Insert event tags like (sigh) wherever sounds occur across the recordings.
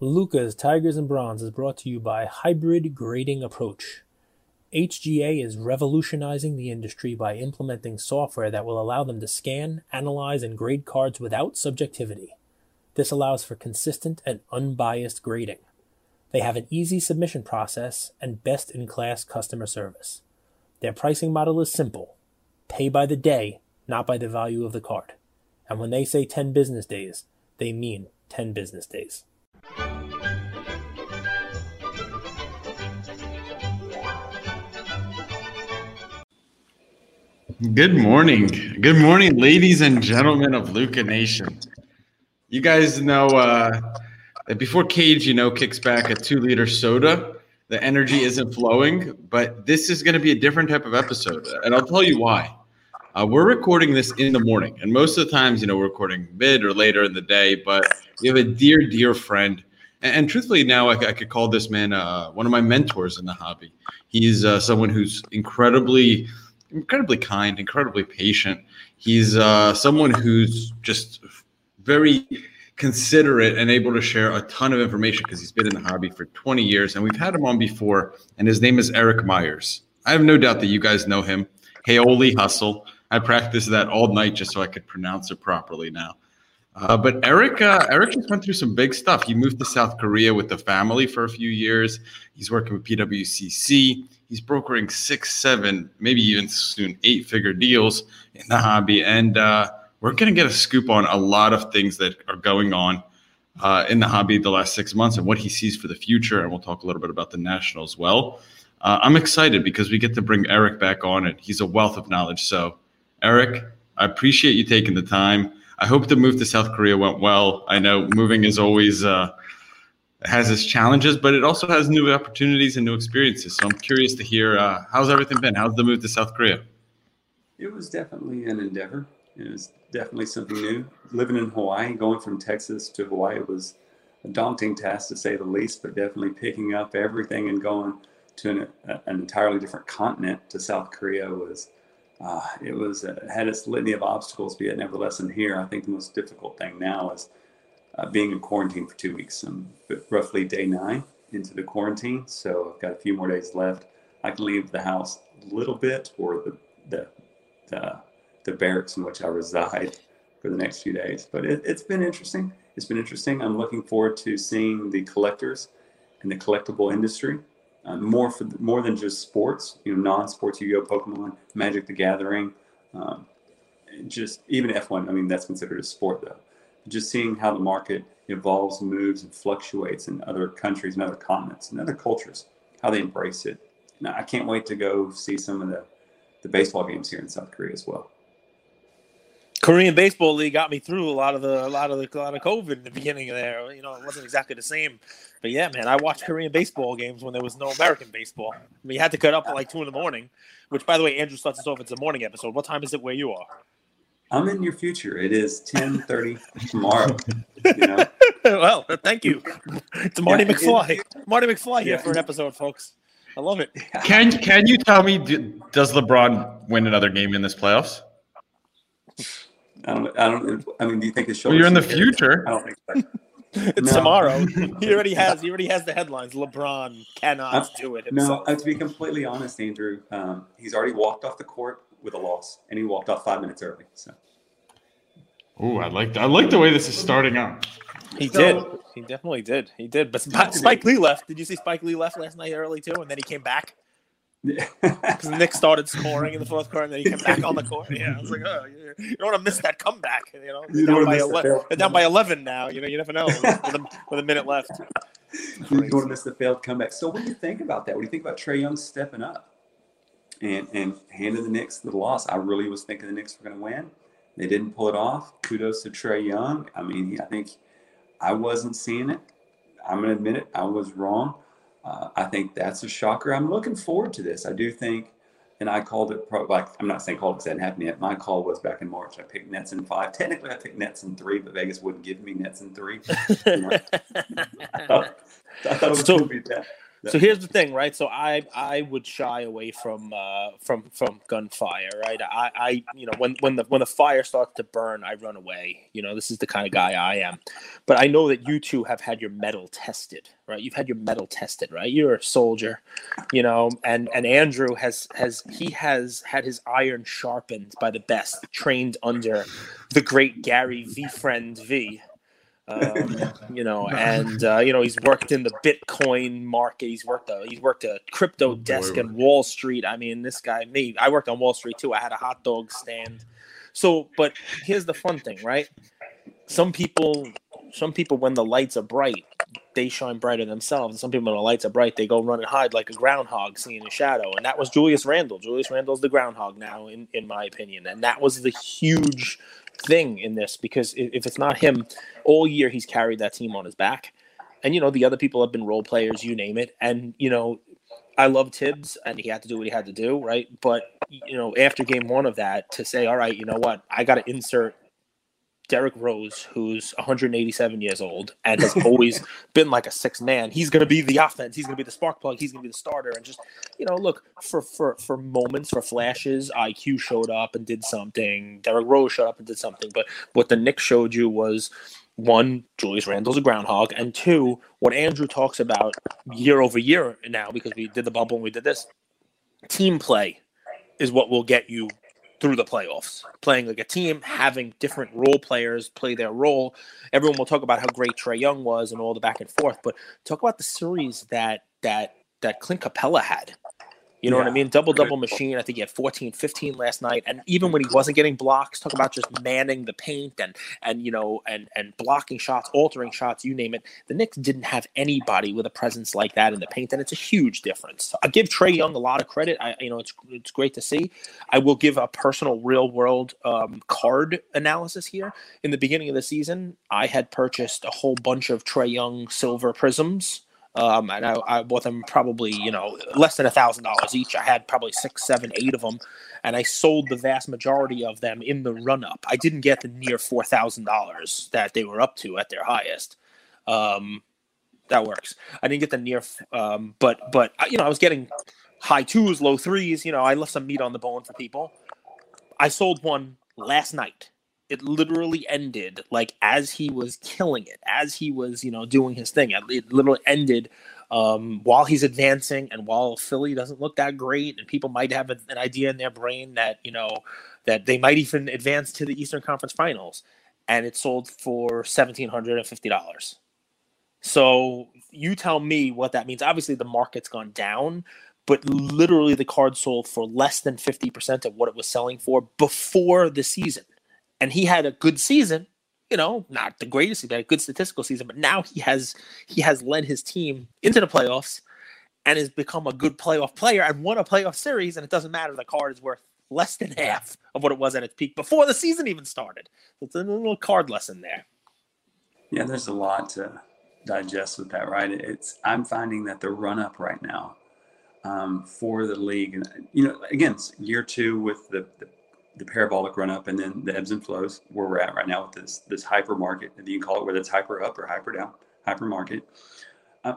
Luca's Tigers and Bronze is brought to you by Hybrid Grading Approach. HGA is revolutionizing the industry by implementing software that will allow them to scan, analyze, and grade cards without subjectivity. This allows for consistent and unbiased grading. They have an easy submission process and best in class customer service. Their pricing model is simple pay by the day, not by the value of the card. And when they say 10 business days, they mean 10 business days. Good morning. Good morning, ladies and gentlemen of Luca Nation. You guys know uh, that before Cage, you know, kicks back a two liter soda, the energy isn't flowing, but this is going to be a different type of episode. And I'll tell you why. Uh, we're recording this in the morning, and most of the times, you know, we're recording mid or later in the day. But we have a dear, dear friend, and, truthfully, now I, I, could call this man uh, one of my mentors in the hobby. He's uh, someone who's incredibly, incredibly kind, incredibly patient. He's uh, someone who's just very considerate and able to share a ton of information because he's been in the hobby for 20 years, and we've had him on before. And his name is Eric Myers. I have no doubt that you guys know him. Paoli Hustle. I practiced that all night just so I could pronounce it properly now. Uh, but Eric, uh, Eric just went through some big stuff. He moved to South Korea with the family for a few years. He's working with PWCC. He's brokering six, seven, maybe even soon eight-figure deals in the hobby. And uh, we're going to get a scoop on a lot of things that are going on uh, in the hobby the last six months and what he sees for the future. And we'll talk a little bit about the national as well. Uh, I'm excited because we get to bring Eric back on, and he's a wealth of knowledge. So Eric, I appreciate you taking the time. I hope the move to South Korea went well. I know moving is always uh, has its challenges, but it also has new opportunities and new experiences. So I'm curious to hear uh, how's everything been? How's the move to South Korea? It was definitely an endeavor. It was definitely something new. Living in Hawaii, going from Texas to Hawaii was a daunting task to say the least, but definitely picking up everything and going to an, an entirely different continent to South Korea was uh, it was uh, had its litany of obstacles, but yet nevertheless in here, I think the most difficult thing now is uh, being in quarantine for two weeks. I'm roughly day nine into the quarantine, so I've got a few more days left. I can leave the house a little bit or the the the, the barracks in which I reside (laughs) for the next few days. But it, it's been interesting. It's been interesting. I'm looking forward to seeing the collectors and the collectible industry uh, more for more than just sports. You know, non-sports Yu-Gi-Oh, Pokemon, Magic the Gathering, um, just even F1. I mean, that's considered a sport though. Just seeing how the market evolves, moves, and fluctuates in other countries and other continents and other cultures, how they embrace it. Now, I can't wait to go see some of the the baseball games here in South Korea as well. Korean baseball league got me through a lot of the a lot of the a lot of COVID in the beginning of there. You know, it wasn't exactly the same, but yeah, man, I watched Korean baseball games when there was no American baseball. I mean, had to cut up at like two in the morning. Which, by the way, Andrew starts us off. It's a morning episode. What time is it where you are? I'm in your future. It is ten thirty tomorrow. You know? (laughs) well, thank you. It's Marty yeah, McFly. It, Marty McFly here yeah. for an episode, folks. I love it. Can Can you tell me? Does LeBron win another game in this playoffs? (laughs) I don't. I don't. I mean, do you think the show? Well, you're in the future. I don't think so. (laughs) it's no. tomorrow. He (laughs) already has. He already has the headlines. LeBron cannot uh, do it himself. No, to be completely honest, Andrew, um, he's already walked off the court with a loss, and he walked off five minutes early. So. Oh, I like. I like the way this is starting out. He so, did. He definitely did. He did. But Spike Lee left. Did you see Spike Lee left last night early too, and then he came back. (laughs) Because Nick started scoring in the fourth quarter, and then he came back on the court. Yeah, I was like, oh, you don't want to miss that comeback. You know, you down, by 11, down by 11 now. You know, you never know with a, with a minute left. You don't want to miss the failed comeback. So, what do you think about that? What do you think about Trey Young stepping up and and handing the Knicks the loss? I really was thinking the Knicks were going to win. They didn't pull it off. Kudos to Trey Young. I mean, I think I wasn't seeing it. I'm going to admit it. I was wrong. Uh, I think that's a shocker. I'm looking forward to this. I do think, and I called it pro, like I'm not saying called because it hadn't happened yet. My call was back in March. I picked Nets in five. Technically, I picked Nets in three, but Vegas wouldn't give me Nets in three. (laughs) (laughs) I thought, I thought it was still, be that. So here's the thing, right? So I I would shy away from uh, from from gunfire, right? I I you know when when the when the fire starts to burn, I run away. You know, this is the kind of guy I am. But I know that you two have had your mettle tested, right? You've had your mettle tested, right? You're a soldier, you know, and and Andrew has has he has had his iron sharpened by the best, trained under the great Gary V friend V um, (laughs) you know, and uh, you know he's worked in the Bitcoin market. He's worked a he's worked a crypto desk in Wall Street. I mean, this guy, me, I worked on Wall Street too. I had a hot dog stand. So, but here's the fun thing, right? Some people, some people, when the lights are bright, they shine brighter themselves. some people, when the lights are bright, they go run and hide like a groundhog seeing a shadow. And that was Julius Randle. Julius Randle's the groundhog now, in in my opinion. And that was the huge thing in this because if it's not him, all year he's carried that team on his back. And you know, the other people have been role players, you name it. And you know, I love Thibs, and he had to do what he had to do, right? But you know, after game one of that, to say, all right, you know what, I gotta insert Derrick Rose, who's 187 years old and has always (laughs) been like a six man, he's going to be the offense. He's going to be the spark plug. He's going to be the starter. And just, you know, look for for for moments, for flashes. IQ showed up and did something. Derrick Rose showed up and did something. But what the Knicks showed you was one, Julius Randle's a groundhog, and two, what Andrew talks about year over year now because we did the bubble and we did this. Team play is what will get you through the playoffs, playing like a team, having different role players play their role. Everyone will talk about how great Trey Young was and all the back and forth, but talk about the series that that that Clint Capela had. You know yeah. what I mean? Double double machine. I think he had 14, 15 last night. And even when he wasn't getting blocks, talk about just manning the paint and and you know and and blocking shots, altering shots, you name it. The Knicks didn't have anybody with a presence like that in the paint, and it's a huge difference. I give Trey Young a lot of credit. I you know it's it's great to see. I will give a personal real world um, card analysis here. In the beginning of the season, I had purchased a whole bunch of Trey Young silver prisms um, and I, I bought them probably, you know, less than a thousand dollars each. I had probably six, seven, eight of them, and I sold the vast majority of them in the run up. I didn't get the near four thousand dollars that they were up to at their highest. Um, that works. I didn't get the near, um, but but you know, I was getting high twos, low threes. You know, I left some meat on the bone for people. I sold one last night it literally ended like as he was killing it, as he was, you know, doing his thing. It literally ended um, while he's advancing and while Philly doesn't look that great, and people might have an idea in their brain that you know that they might even advance to the Eastern Conference Finals, and it sold for seventeen hundred and fifty dollars. So you tell me what that means. Obviously, the market's gone down, but literally the card sold for less than fifty percent of what it was selling for before the season and he had a good season. You know, not the greatest, he had a good statistical season, but now he has he has led his team into the playoffs and has become a good playoff player and won a playoff series. And it doesn't matter; the card is worth less than half of what it was at its peak before the season even started. So it's a little card lesson there. Yeah, there's a lot to digest with that, right? It's I'm finding that the run up right now um, for the league, and you know, again, year two with the, the the parabolic run up and then the ebbs and flows where we're at right now with this this hyper market you can call it whether it's hyper up or hyper down hyper market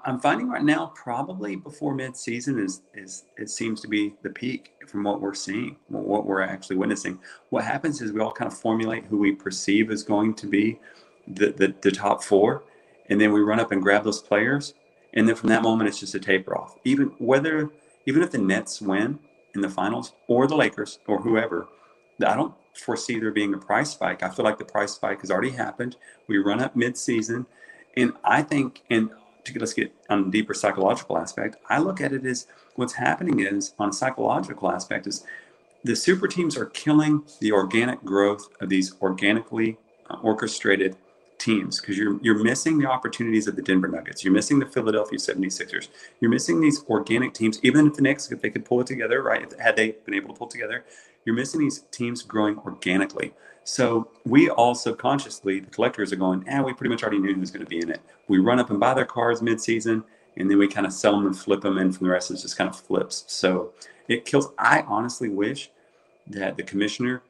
i'm finding right now probably before mid-season is is it seems to be the peak from what we're seeing what we're actually witnessing. What happens is we all kind of formulate who we perceive is going to be the, the, the top four and then we run up and grab those players and then from that moment it's just a taper off. Even whether even if the nets win in the finals or the lakers or whoever I don't foresee there being a price spike. I feel like the price spike has already happened. We run up mid-season, and I think, and to, let's get on a deeper psychological aspect. I look at it as what's happening is on a psychological aspect is the super teams are killing the organic growth of these organically uh, orchestrated teams because you're you're missing the opportunities of the Denver Nuggets. You're missing the Philadelphia 76ers. You're missing these organic teams, even if the Knicks, if they could pull it together, right? Had they been able to pull together, you're missing these teams growing organically. So we all subconsciously, the collectors are going, ah, we pretty much already knew who's going to be in it. We run up and buy their cars mid-season, and then we kind of sell them and flip them, and from the rest it just kind of flips. So it kills. I honestly wish that the commissioner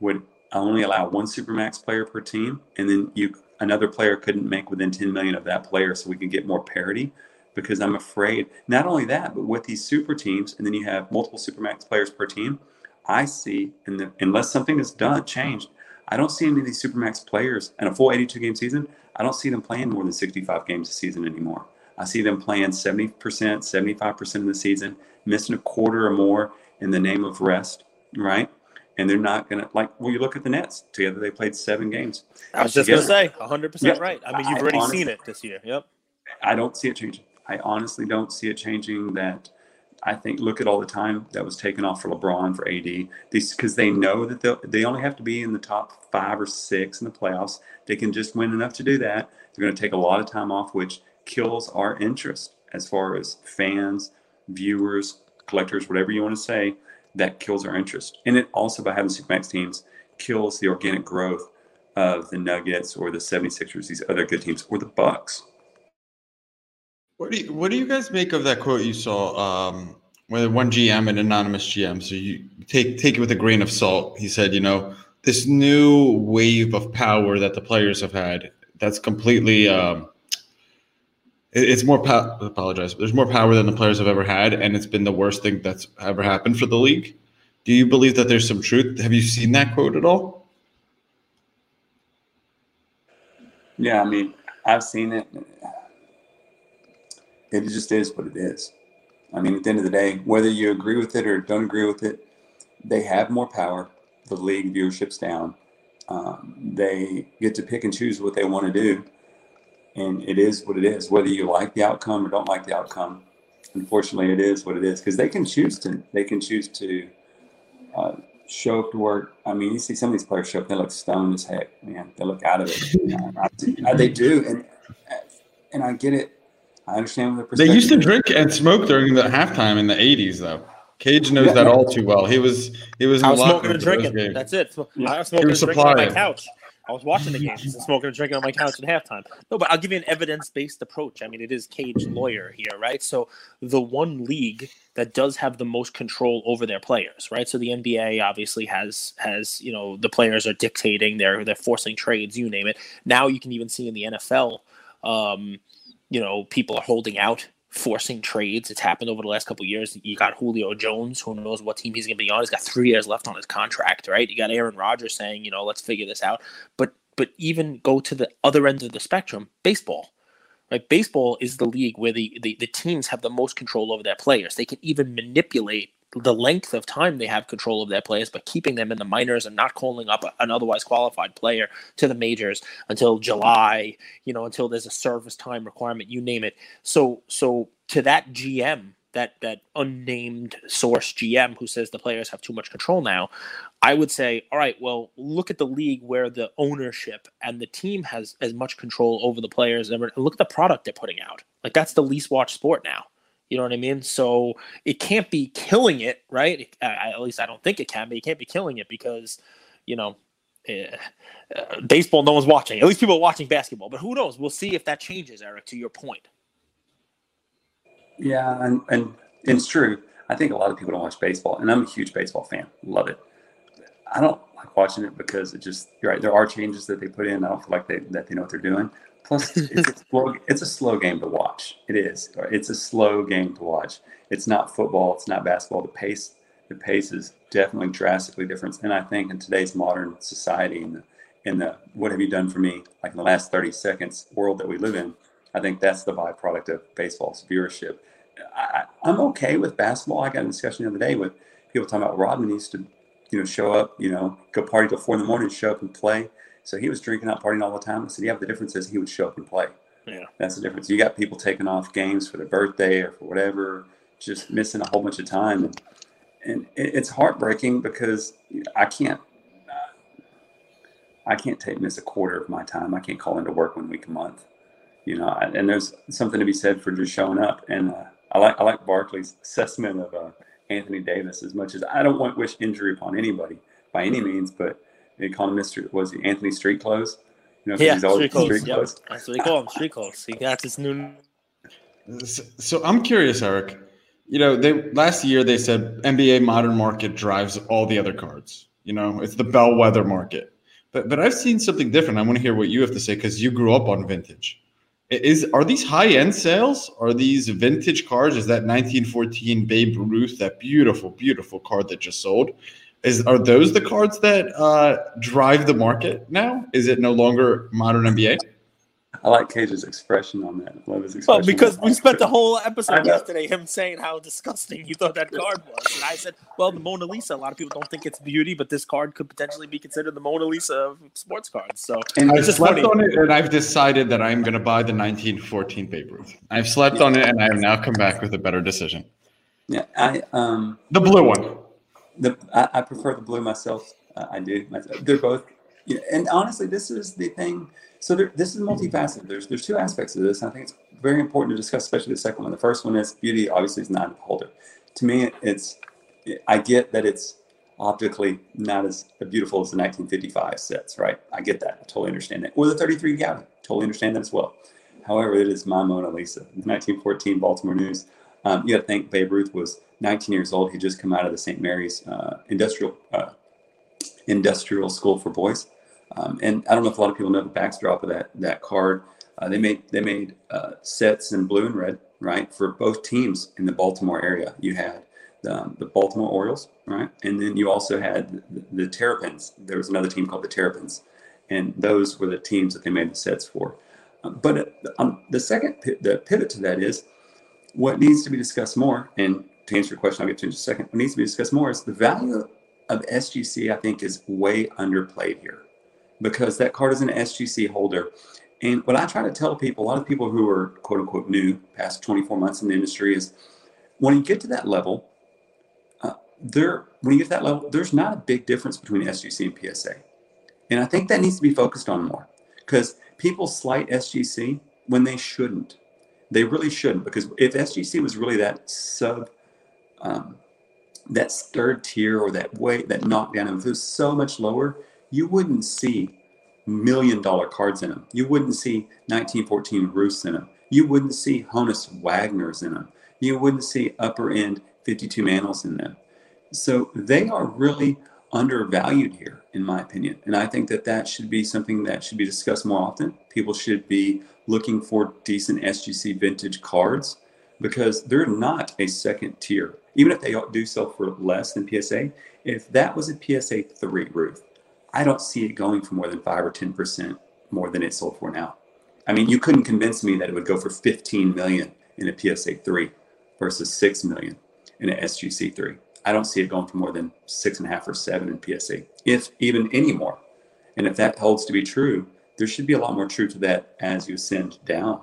would only allow one supermax player per team, and then you another player couldn't make within 10 million of that player, so we can get more parity because I'm afraid. Not only that, but with these super teams, and then you have multiple supermax players per team. I see, the, unless something is done, changed, I don't see any of these supermax players in a full 82 game season. I don't see them playing more than 65 games a season anymore. I see them playing 70%, 75% of the season, missing a quarter or more in the name of rest, right? And they're not going to, like, well, you look at the Nets. Together they played seven games. I was just going to say, 100% right. I mean, you've already honestly, seen it this year. Yep. I don't see it changing. I honestly don't see it changing that. I think look at all the time that was taken off for LeBron for AD These because they know that they only have to be in the top five or six in the playoffs. They can just win enough to do that. They're going to take a lot of time off, which kills our interest as far as fans, viewers, collectors, whatever you want to say. That kills our interest, and it also by having supermax teams kills the organic growth of the Nuggets or the 76ers, these other good teams, or the Bucks. What do you What do you guys make of that quote you saw? Um, where one GM, an anonymous GM, so you take take it with a grain of salt. He said, you know, this new wave of power that the players have had, that's completely. Um, it's more power. Apologize. There's more power than the players have ever had, and it's been the worst thing that's ever happened for the league. Do you believe that there's some truth? Have you seen that quote at all? Yeah, I mean, I've seen it it just is what it is. I mean, at the end of the day, whether you agree with it or don't agree with it, they have more power. The league viewership's down. Um, they get to pick and choose what they want to do. And it is what it is. Whether you like the outcome or don't like the outcome, unfortunately, it is what it is. Because they can choose to, they can choose to uh, show up to work. I mean, you see some of these players show up, they look stoned as heck, man. They look out of it. (laughs) I, I, they do, and and I get it I understand the They used to drink and smoke during the halftime in the '80s, though. Cage knows yeah, that all too well. He was he was. I was smoking and drinking. That's it. Yeah. I was smoking and drinking on my couch. I was watching the games (laughs) and smoking and drinking on my couch at halftime. No, but I'll give you an evidence-based approach. I mean, it is Cage lawyer here, right? So the one league that does have the most control over their players, right? So the NBA obviously has has you know the players are dictating, they're they're forcing trades, you name it. Now you can even see in the NFL. Um, you know, people are holding out, forcing trades. It's happened over the last couple years. You got Julio Jones, who knows what team he's going to be on. He's got three years left on his contract, right? You got Aaron Rodgers saying, you know, let's figure this out. But but even go to the other end of the spectrum, baseball. Right, baseball is the league where the, the, the teams have the most control over their players. They can even manipulate the length of time they have control of their players, but keeping them in the minors and not calling up an otherwise qualified player to the majors until July, you know, until there's a service time requirement, you name it. So, so to that GM, that that unnamed source GM who says the players have too much control now, I would say, all right, well, look at the league where the ownership and the team has as much control over the players, and look at the product they're putting out. Like that's the least watched sport now. You know what I mean? So it can't be killing it, right? at least I don't think it can But It can't be killing it because, you know, uh, baseball, no one's watching. At least people are watching basketball. But who knows? We'll see if that changes, Eric, to your point. Yeah, and, and it's true. I think a lot of people don't watch baseball, and I'm a huge baseball fan. Love it. I don't like watching it because it just, you're right, there are changes that they put in. I don't feel like they, that they know what they're doing. Plus, it's a, slow, it's a slow game to watch. It is. It's a slow game to watch. It's not football. It's not basketball. The pace, the pace is definitely drastically different. And I think in today's modern society, in the, in the what have you done for me, like in the last 30 seconds world that we live in, I think that's the byproduct of baseball's viewership. I, am okay with basketball. I got a discussion the other day with people talking about Rodman used to, you know, show up, you know, go party till four in the morning, show up and play. So he was drinking out, partying all the time. I said, yeah, but the difference is he would show up and play. Yeah. That's the difference. You got people taking off games for their birthday or for whatever, just missing a whole bunch of time. And, and it's heartbreaking because I can't, I can't take miss a quarter of my time. I can't call into work one week a month, you know. And there's something to be said for just showing up. And uh, I like I like Barkley's (laughs) assessment of uh, Anthony Davis as much as I don't want wish injury upon anybody by any means, but they call him Mr. Was he Anthony Street Clothes? You know, yeah, he's street clothes. Street yep. clothes. That's what they call him, street clothes. He got this new. So, so I'm curious, Eric. You know, they last year they said NBA modern market drives all the other cards. You know, it's the bellwether market. But but I've seen something different. I want to hear what you have to say because you grew up on vintage. is are these high end sales? Are these vintage cars? Is that 1914 Babe Ruth, that beautiful, beautiful card that just sold? Is are those the cards that uh, drive the market now? Is it no longer modern NBA? I like Cage's expression on that. I love his Well, because we spent the whole episode yesterday him saying how disgusting he thought that card was, and I said, "Well, the Mona Lisa. A lot of people don't think it's beauty, but this card could potentially be considered the Mona Lisa of sports cards." So And I've slept funny. on it and I've decided that I'm going to buy the 1914 Babe Ruth. I've slept on it and I have now come back with a better decision. yeah, I um The blue one. The I, I prefer the blue myself. Uh, I do. They're both, you know, and honestly, this is the thing. So there, this is multifaceted. There's there's two aspects of this. I think it's very important to discuss, especially the second one. The first one is beauty. Obviously, is not beholder. To me, it's I get that it's optically not as beautiful as the 1955 sets, right? I get that. I totally understand that. Or the 33 Goudey. Totally understand that as well. However, it is my Mona Lisa. The 1914 Baltimore News. Um, you got to think Babe Ruth was 19 years old. He'd just come out of the St. Mary's uh, industrial uh, industrial school for boys. Um, and I don't know if a lot of people know the backdrop of that that card. Uh, they made they made uh, sets in blue and red, right, for both teams in the Baltimore area. You had the, the Baltimore Orioles, right, and then you also had the, the Terrapins. There was another team called the Terrapins, and those were the teams that they made the sets for. Um, but uh, um, the second the pivot to that is what needs to be discussed more. And to answer your question, I'll get to in just a second. What needs to be discussed more is the value of SGC. I think is way underplayed here because that card is an SGC holder. And what I try to tell people, a lot of people who are quote unquote new, past 24 months in the industry, is when you get to that level, uh, there when you get to that level, there's not a big difference between SGC and PSA. And I think that needs to be focused on more because people slight SGC when they shouldn't. They really shouldn't because if SGC was really that sub, um, that third tier or that way, that knockdown, if it was so much lower, you wouldn't see million dollar cards in them. You wouldn't see 1914 Ruths in them. You wouldn't see Honus Wagners in them. You wouldn't see upper end 52 Mantles in them. So they are really undervalued here, in my opinion. And I think that that should be something that should be discussed more often. People should be looking for decent SGC vintage cards because they're not a second tier. Even if they do sell for less than PSA, if that was a PSA 3 Ruth, I don't see it going for more than 5 or 10% more than it sold for now. I mean, you couldn't convince me that it would go for 15 million in a PSA 3 versus 6 million in an SGC 3. I don't see it going for more than six and a half or seven in PSA, if even any more. And if that holds to be true, there should be a lot more truth to that as you ascend down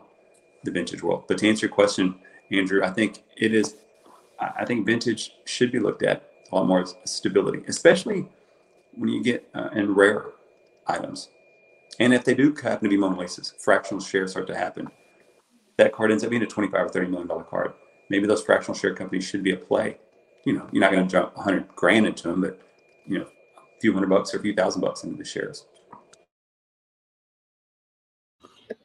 the vintage world. But to answer your question, Andrew, I think it is. I think vintage should be looked at a lot more as stability, especially when you get uh, in rare items. And if they do happen to be Mona Lisas, fractional shares start to happen. That card ends up being a 25 or 30 million dollar card. Maybe those fractional share companies should be a play. You know, you're not going to drop 100 grand into them, but you know, a few hundred bucks or a few thousand bucks into the shares.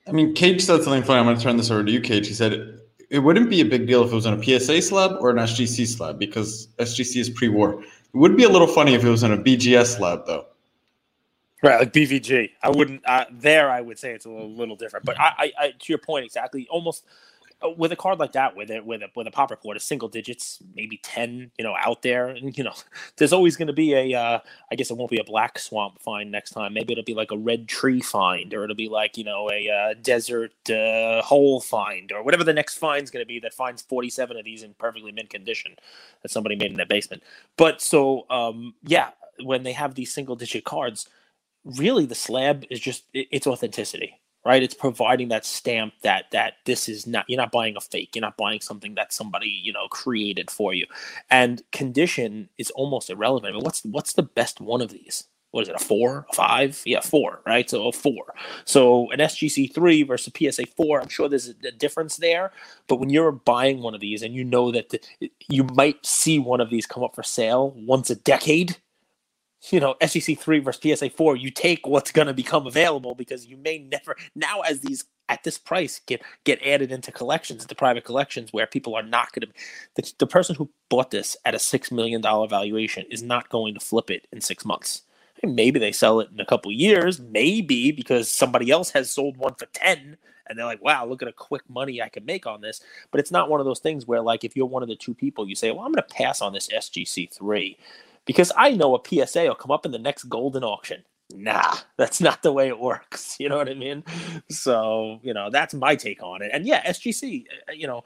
I mean, Cage said something funny. I'm going to turn this over to you, Cage. He said it wouldn't be a big deal if it was on a PSA slab or an SGC slab because SGC is pre-war. It would be a little funny if it was on a BGS slab, though. Right, like BVG. I wouldn't. Uh, there, I would say it's a little, little different. But I, I, I, to your point, exactly. Almost with a card like that, with it, with a with a pop report, a single digits, maybe ten, you know, out there, and you know, (laughs) there's always going to be a. Uh, I guess it won't be a black swamp find next time. Maybe it'll be like a red tree find, or it'll be like you know a uh, desert uh, hole find, or whatever the next find's going to be that finds 47 of these in perfectly mint condition that somebody made in their basement. But so, um, yeah, when they have these single digit cards really the slab is just it- it's authenticity right? It's providing that stamp that that this is not you're not buying a fake. You're not buying something that somebody you know created for you. And condition is almost irrelevant. I mean, what's what's the best one of these? What is it a four a five? Yeah four right? So a four. So an sgc 3 versus psa 4 i'm sure there's a, a difference there. But when you're buying one of these and you know that the, you might see one of these come up for sale once a decade you know, SGC three versus PSA four, you take what's going to become available because you may never now as these at this price get get added into collections, into private collections where people are not going to. The, the person who bought this at a six million dollar valuation is not going to flip it in six months. Maybe they sell it in a couple years, maybe because somebody else has sold one for 10 and they're like, wow, look at a quick money I can make on this. But it's not one of those things where, like, if you're one of the two people, you say, well, I'm going to pass on this SGC3 because I know a PSA will come up in the next Goldin auction. Nah, that's not the way it works. (laughs) You know what I mean? So, you know, that's my take on it. And yeah, SGC, uh, you know,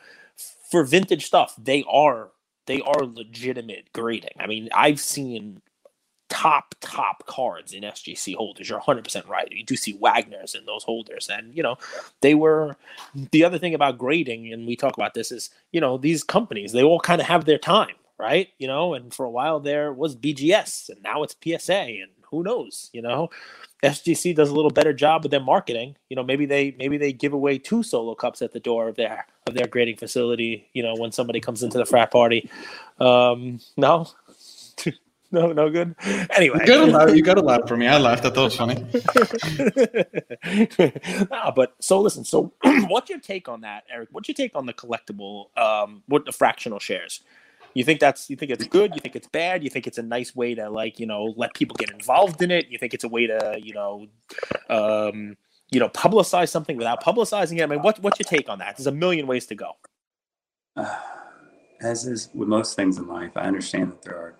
for vintage stuff, they are they are legitimate grading. I mean, I've seen top top cards in SGC holders. You're 100% right. You do see Wagner's in those holders and you know, they were the other thing about grading and we talk about this is, you know, these companies, they all kind of have their time, right? You know, and for a while there was BGS and now it's PSA and who knows, you know. SGC does a little better job with their marketing. You know, maybe they maybe they give away two solo cups at the door of their of their grading facility. You know, when somebody comes into the frat party. Um, no, (laughs) no, no good. Anyway, you got to laugh. You got to laugh for me. I laughed. I thought it was funny. (laughs) no, but so listen. So, (clears throat) what's your take on that, Eric? What's your take on the collectible, um, what the fractional shares? You think that's you think it's good? You think it's bad? You think it's a nice way to like you know let people get involved in it? You think it's a way to you know, um, you know, publicize something without publicizing it? I mean, what what's your take on that? There's a million ways to go. (sighs) As is with most things in life, I understand that there are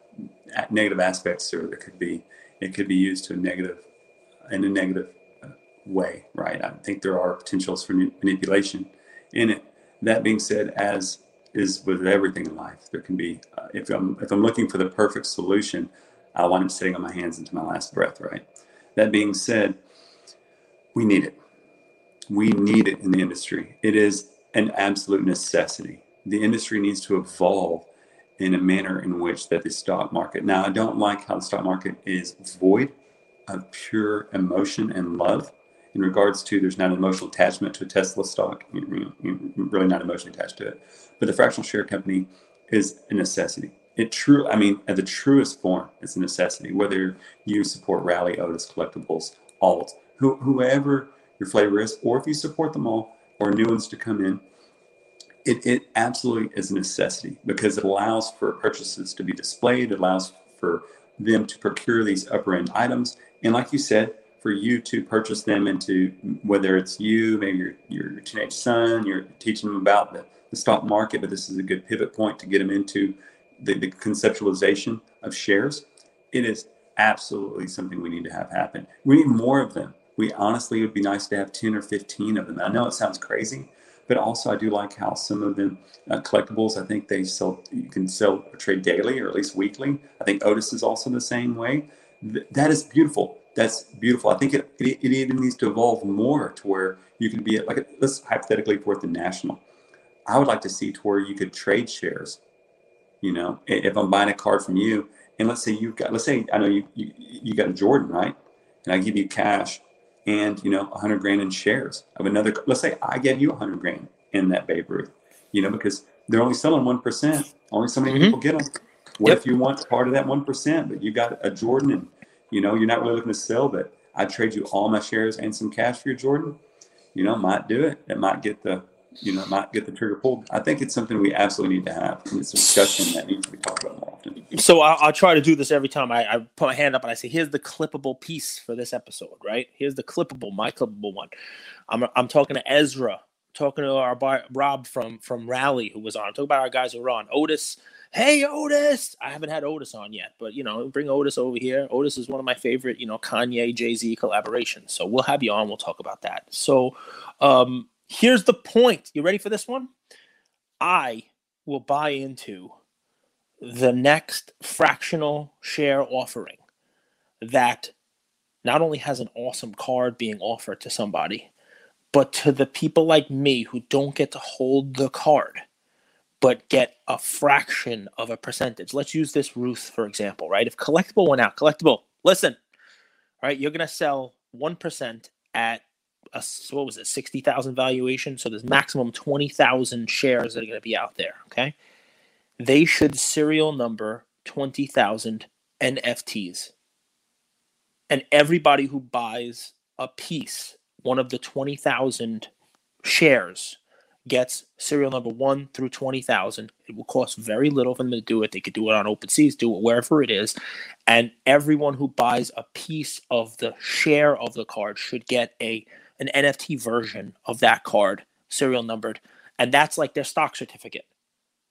negative aspects or there could be it could be used to a negative in a negative uh, way right i think there are potentials for manipulation in it that being said as is with everything in life. There can be uh, if i'm if i'm looking for the perfect solution i want it sitting on my hands into my last breath right? That being said we need it. We need it in the industry. It is an absolute necessity. The industry needs to evolve in a manner in which that the stock market. Now, I don't like how the stock market is void of pure emotion and love in regards to there's not an emotional attachment to a Tesla stock, really not emotionally attached to it. But the fractional share company is a necessity. It true, I mean, at the truest form, it's a necessity. Whether you support Rally, Otis, Collectibles, Alt, who, whoever your flavor is, or if you support them all, or new ones to come in, it, it absolutely is a necessity because it allows for purchases to be displayed. It allows for them to procure these upper end items. And like you said, for you to purchase them into whether it's you, maybe your, your teenage son, you're teaching them about the, the stock market, but this is a good pivot point to get them into the, the conceptualization of shares. It is absolutely something we need to have happen. We need more of them. We honestly, would be nice to have 10 or 15 of them. I know it sounds crazy, but also, I do like how some of them uh, collectibles. I think they sell. You can sell or trade daily or at least weekly. I think Otis is also the same way. Th- that is beautiful. That's beautiful. I think it, it, it, even needs to evolve more to where you can be at, like let's hypothetically worth the national. I would like to see to where you could trade shares. You know, if I'm buying a card from you, and let's say you've got, let's say I know you you, you got a Jordan, right? And I give you cash and you know 100 grand in shares of another let's say i gave you 100 grand in that babe ruth you know because they're only selling 1% only so many mm-hmm. people get them what yep. if you want part of that 1% but you got a jordan and you know you're not really looking to sell but i trade you all my shares and some cash for your jordan you know might do it it might get the you know might get the trigger pulled i think it's something we absolutely need to have and it's a discussion that needs to be talked about more often. so I'll, I'll, try to do this every time I, I, put my hand up and I say, "Here's the clippable piece for this episode." Right? Here's the clippable, my clippable one. I'm I'm talking to Ezra, talking to our bar, Rob from from Rally who was on. Talking about our guys who were on. Otis, hey Otis. I haven't had Otis on yet, but you know, bring Otis over here. Otis is one of my favorite, you know, Kanye Jay Z collaborations. So we'll have you on. We'll talk about that. So um, here's the point. You ready for this one? I will buy into the next fractional share offering that not only has an awesome card being offered to somebody, but to the people like me who don't get to hold the card, but get a fraction of a percentage. Let's use this Ruth, for example, right? If collectible went out, collectible, listen, right? You're to sell 1% at a, what was it, 60,000 valuation. So there's maximum 20,000 shares that are to be out there, okay? they should serial number 20,000 NFTs. And everybody who buys a piece, one of the 20,000 shares, gets serial number one through 20,000. It will cost very little for them to do it. They could do it on OpenSeas, do it wherever it is. And everyone who buys a piece of the share of the card should get a an NFT version of that card, serial numbered. And that's like their stock certificate.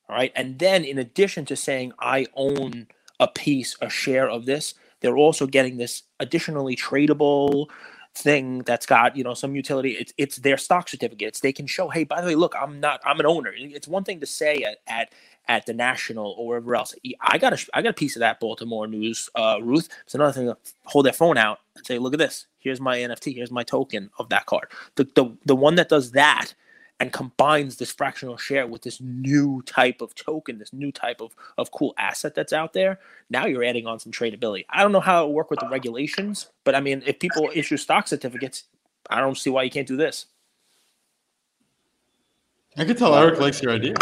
All right. And then in addition to saying, I own a piece, a share of this, they're also getting this additionally tradable thing that's got you know some utility it's it's their stock certificates. They can show hey by the way look i'm not i'm an owner. It's one thing to say at at, at the national or wherever else i got a i got a piece of that baltimore news uh ruth. It's another thing hold their phone out and say look at this. Here's my nft here's my token of that card. The the, the one that does that and combines this fractional share with this new type of token, this new type of, of cool asset that's out there, now you're adding on some tradability. I don't know how it work with the regulations, but I mean, if people issue stock certificates, I don't see why you can't do this. I could tell Eric likes your idea.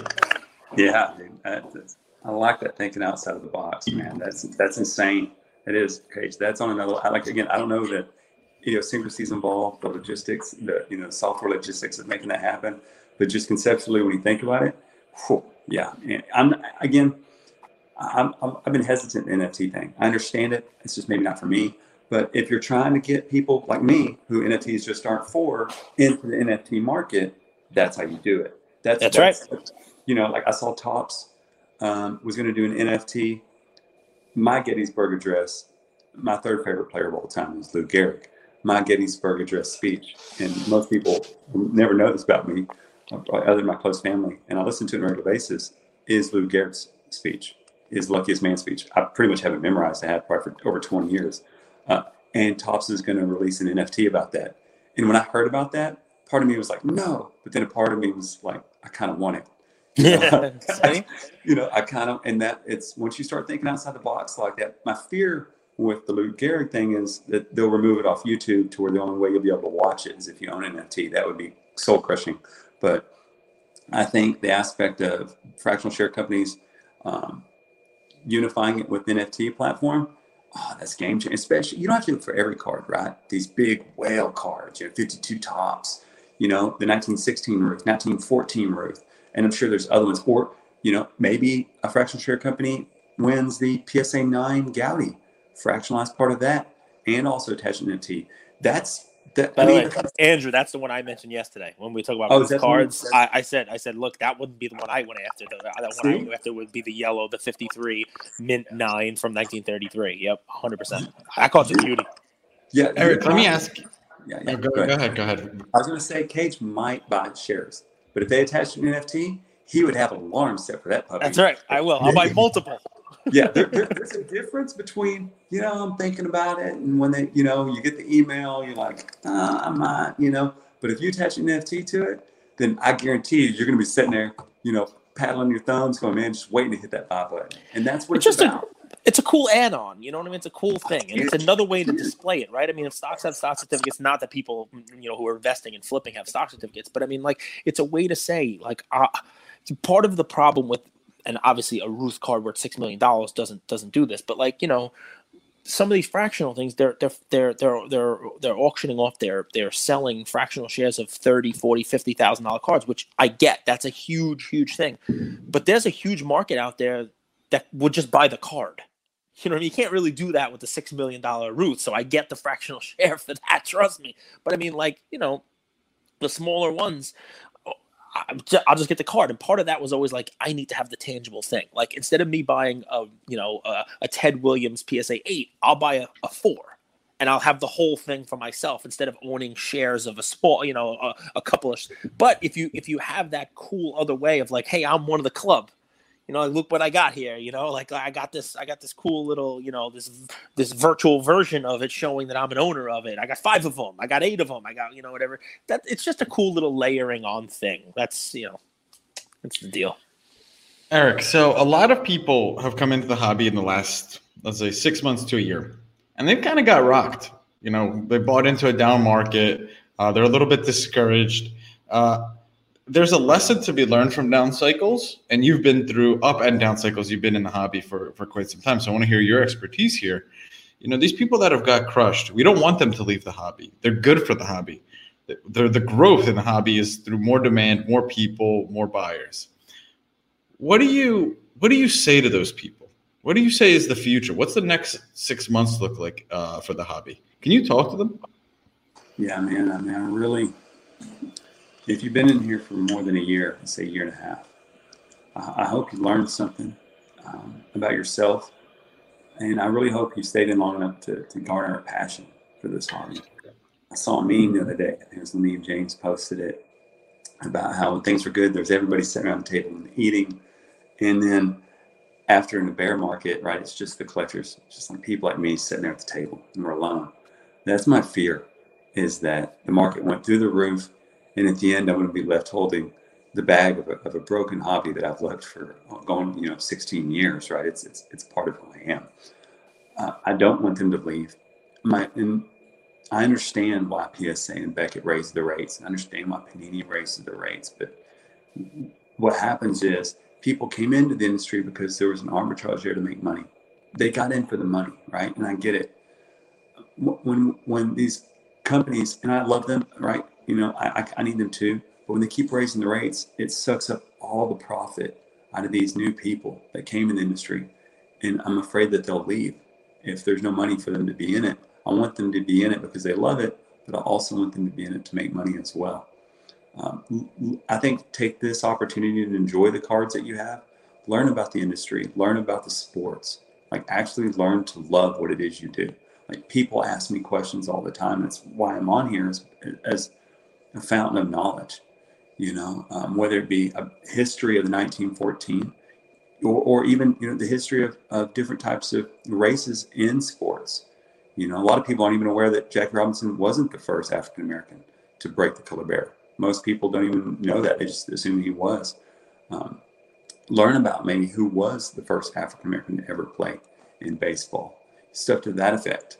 Yeah, I like that thinking outside of the box, man. That's that's insane. It is, Cage. That's on another. I like again. I don't know that idiosyncrasies involved, the logistics, the you know software logistics of making that happen. But just conceptually, when you think about it, whew, yeah, I'm again, I'm, i have been hesitant in the NFT thing. I understand it. It's just maybe not for me. But if you're trying to get people like me, who NFTs just aren't for, into the NFT market, that's how you do it. That's, that's, that's right. You know, like I saw Topps um, was going to do an NFT. My Gettysburg Address, my third favorite player of all time is Lou Gehrig my Gettysburg Address speech. And most people never know this about me, other than my close family, and I listen to it on a regular basis, is Lou Gehrig's speech, his luckiest man speech. I pretty much have it memorized. I had probably for over 20 years. Uh, and is going to release an NFT about that. And when I heard about that, part of me was like, no. But then a part of me was like, I kind of want it. (laughs) Yeah, (laughs) you know, I kind of, and that it's once you start thinking outside the box like that, my fear with the Lou Gehrig thing is that they'll remove it off YouTube to where the only way you'll be able to watch it is if you own an NFT. That would be soul crushing. But I think the aspect of fractional share companies um, unifying it with NFT platform, oh, that's game changing. Especially, you don't have to look for every card, right? These big whale cards, you know, 52 Topps, you know, the 1916 Ruth, 1914 Ruth. And I'm sure there's other ones. Or, you know, maybe a fractional share company wins the PSA 9 Goudey fractionalized part of that, and also attaching NFT. That's that. By I mean, way, Andrew, that's the one I mentioned yesterday when we talk about oh, cards. I, I, said, I said, look, that wouldn't be the one I went after. The, that one I went after would be the yellow, the '53 mint nine from 1933. Yep, 100. percent I call it the beauty. Yeah, Eric, let me ask. Yeah, yeah. Oh, go, go, ahead. Go ahead. I was going to say Cage might buy shares, but if they attach an NFT, he would have an alarm set for that puppy. That's right. I will. I'll buy multiple (laughs) yeah, there, there, there's a difference between you know I'm thinking about it, and when they you know you get the email, you're like, ah, I'm not, you know. But if you attach an NFT to it, then I guarantee you, you're going to be sitting there, you know, paddling your thumbs, going, man, just waiting to hit that buy button, and that's what it's, it's just about. A- it's a cool add-on. You know what I mean? It's a cool thing, and it's another way to display it, right? I mean, if stocks have stock certificates, not that people, you know, who are investing and flipping have stock certificates, but I mean, like, it's a way to say, like, uh, part of the problem with and obviously a Ruth card worth six million dollars doesn't doesn't do this. But like you know, some of these fractional things, they're they're they're they're they're they're auctioning off their they're selling fractional shares of 30, 40, 50,000 dollar cards, which I get. That's a huge huge thing. But there's a huge market out there that would just buy the card. You know, I mean, you can't really do that with the six million dollar Ruth. So I get the fractional (laughs) share for that. Trust me. But I mean, like you know, the smaller ones, I'll just get the card. And part of that was always like, I need to have the tangible thing. Like instead of me buying a, you know, a, a Ted Williams PSA eight, I'll buy a, a, four, and I'll have the whole thing for myself instead of owning shares of a sport, you know, a, a couple of. But if you if you have that cool other way of like, hey, I'm one of the club, you know, look what I got here. You know, like I got this, I got this cool little, you know, this this virtual version of it showing that I'm an owner of it. I got five of them. I got eight of them. I got, you know, whatever. That it's just a cool little layering on thing. That's you know, that's the deal. Eric, so a lot of people have come into the hobby in the last, let's say, six months to a year, and they've kind of got rocked. You know, they bought into a down market. Uh, they're a little bit discouraged. Uh, there's a lesson to be learned from down cycles and you've been through up and down cycles you've been in the hobby for for quite some time so i want to hear your expertise here you know these people that have got crushed we don't want them to leave the hobby they're good for the hobby the, the growth in the hobby is through more demand, more people, more buyers. What do you what do you say to those people? What do you say is the future? What's the next six months look like uh, for the hobby? Can you talk to them? Yeah, man. I mean, I really, if you've been in here for more than a year, say a year and a half, I, I hope you learned something um, about yourself. And I really hope you stayed in long enough to, to garner a passion for this hobby. I saw a meme the other day. I think it was Liam James posted it about how when things were good, there's everybody sitting around the table and eating. And then after in the bear market, right, it's just the collectors, just like people like me sitting there at the table and we're alone. That's my fear is that the market went through the roof. And at the end, I'm going to be left holding the bag of a, of a broken hobby that I've loved for going, you know, 16 years, right? It's, it's, it's part of who I am. Uh, I don't want them to leave. My, and I understand why PSA and Beckett raised the rates. I understand why Panini raises the rates. But what happens is people came into the industry because there was an arbitrage there to make money. They got in for the money, right? And I get it. When when these companies, and I love them, right? You know, I, I need them too. But when they keep raising the rates, it sucks up all the profit out of these new people that came in the industry. And I'm afraid that they'll leave if there's no money for them to be in it. I want them to be in it because they love it, but I also want them to be in it to make money as well. Um, I think take this opportunity to enjoy the cards that you have, learn about the industry, learn about the sports, like actually learn to love what it is you do. Like people ask me questions all the time. That's why I'm on here as, as a fountain of knowledge, you know, um, whether it be a history of the 1914 or, or even, you know, the history of, of different types of races in sports. You know, a lot of people aren't even aware that Jackie Robinson wasn't the first African American to break the color barrier. most people don't even know that. They just assume he was. Um, learn about maybe who was the first African American to ever play in baseball. Stuff to that effect.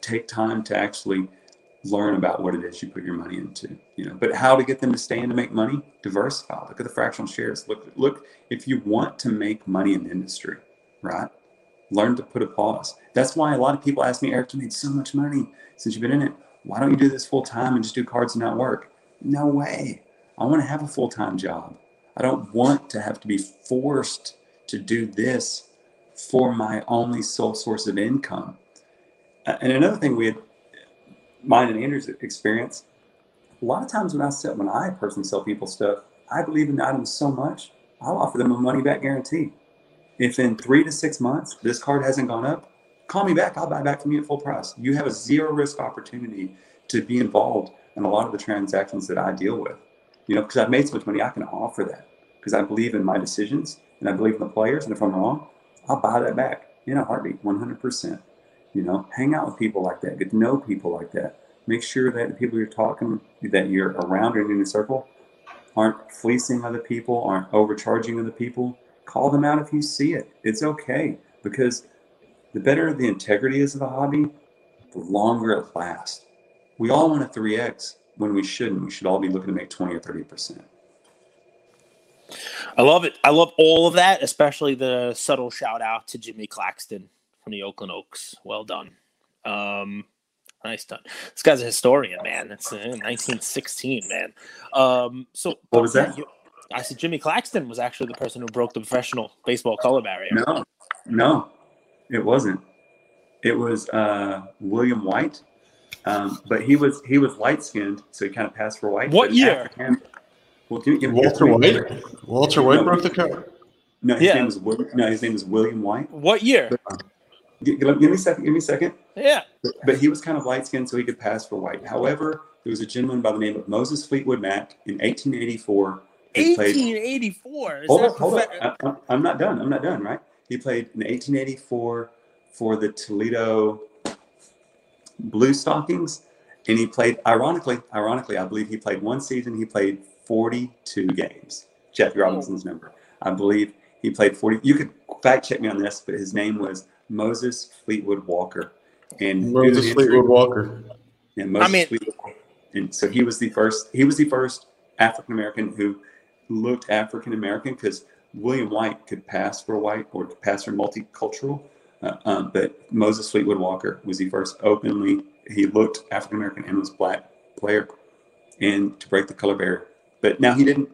Take time to actually learn about what it is you put your money into. You know, but how to get them to stay in to make money? Diversify. Look at the fractional shares. Look, look. If you want to make money in the industry, right? Learn to put a pause. That's why a lot of people ask me, Eric, you made so much money since you've been in it. Why don't you do this full time and just do cards and not work? No way. I want to have a full time job. I don't want to have to be forced to do this for my only sole source of income. And another thing we had, mine and Andrew's experience, a lot of times when I sell, when I personally sell people stuff, I believe in the items so much, I'll offer them a money back guarantee. If in three to six months this card hasn't gone up, call me back. I'll buy back from you at full price. You have a zero risk opportunity to be involved in a lot of the transactions that I deal with. You know, because I've made so much money, I can offer that because I believe in my decisions and I believe in the players. And if I'm wrong, I'll buy that back in a heartbeat, 100%. You know, hang out with people like that, get to know people like that. Make sure that the people you're talking, that you're around or in the circle, aren't fleecing other people, aren't overcharging other people. Call them out if you see it. It's okay because the better the integrity is of the hobby, the longer it lasts we all want a 3x when we shouldn't. We should all be looking to make 20 or 30%. I love it. I love all of that, especially the subtle shout out to Jimmy Claxton from the Oakland Oaks. Well done. Um, nice done. This guy's a historian, man. It's uh, 1916, man. Um, so what was that? You, I said Jimmy Claxton was actually the person who broke the professional baseball color barrier. No, no, it wasn't. It was uh, William White um, but he was he was light skinned, so he kind of passed for white. What year? well, give, give, Walter White. Walter White no, broke the code. No, his yeah. name was no, his name is William White. What year? But, uh, give, give, me a second. Give me a second. Yeah. But, but he was kind of light skinned, so he could pass for white. However, there was a gentleman by the name of Moses Fleetwood Mac in 1884. 1884. hold on, hold on. I, I'm not done. I'm not done. Right? He played in 1884 for the Toledo Blue Stockings, and he played. Ironically, ironically, I believe he played one season. He played 42 games. Oh. Robinson's number. I believe he played 40. You could fact check me on this, but his name was Moses Fleetwood Walker. And Moses Fleetwood Walker. And Moses I mean, Fleetwood Walker. And so he was the first. He was the first African American who looked African American because William White could pass for white or could pass for multicultural. Uh, um, but Moses Fleetwood Walker was the first openly, he looked African American and was black player. and to break the color barrier. But now he didn't.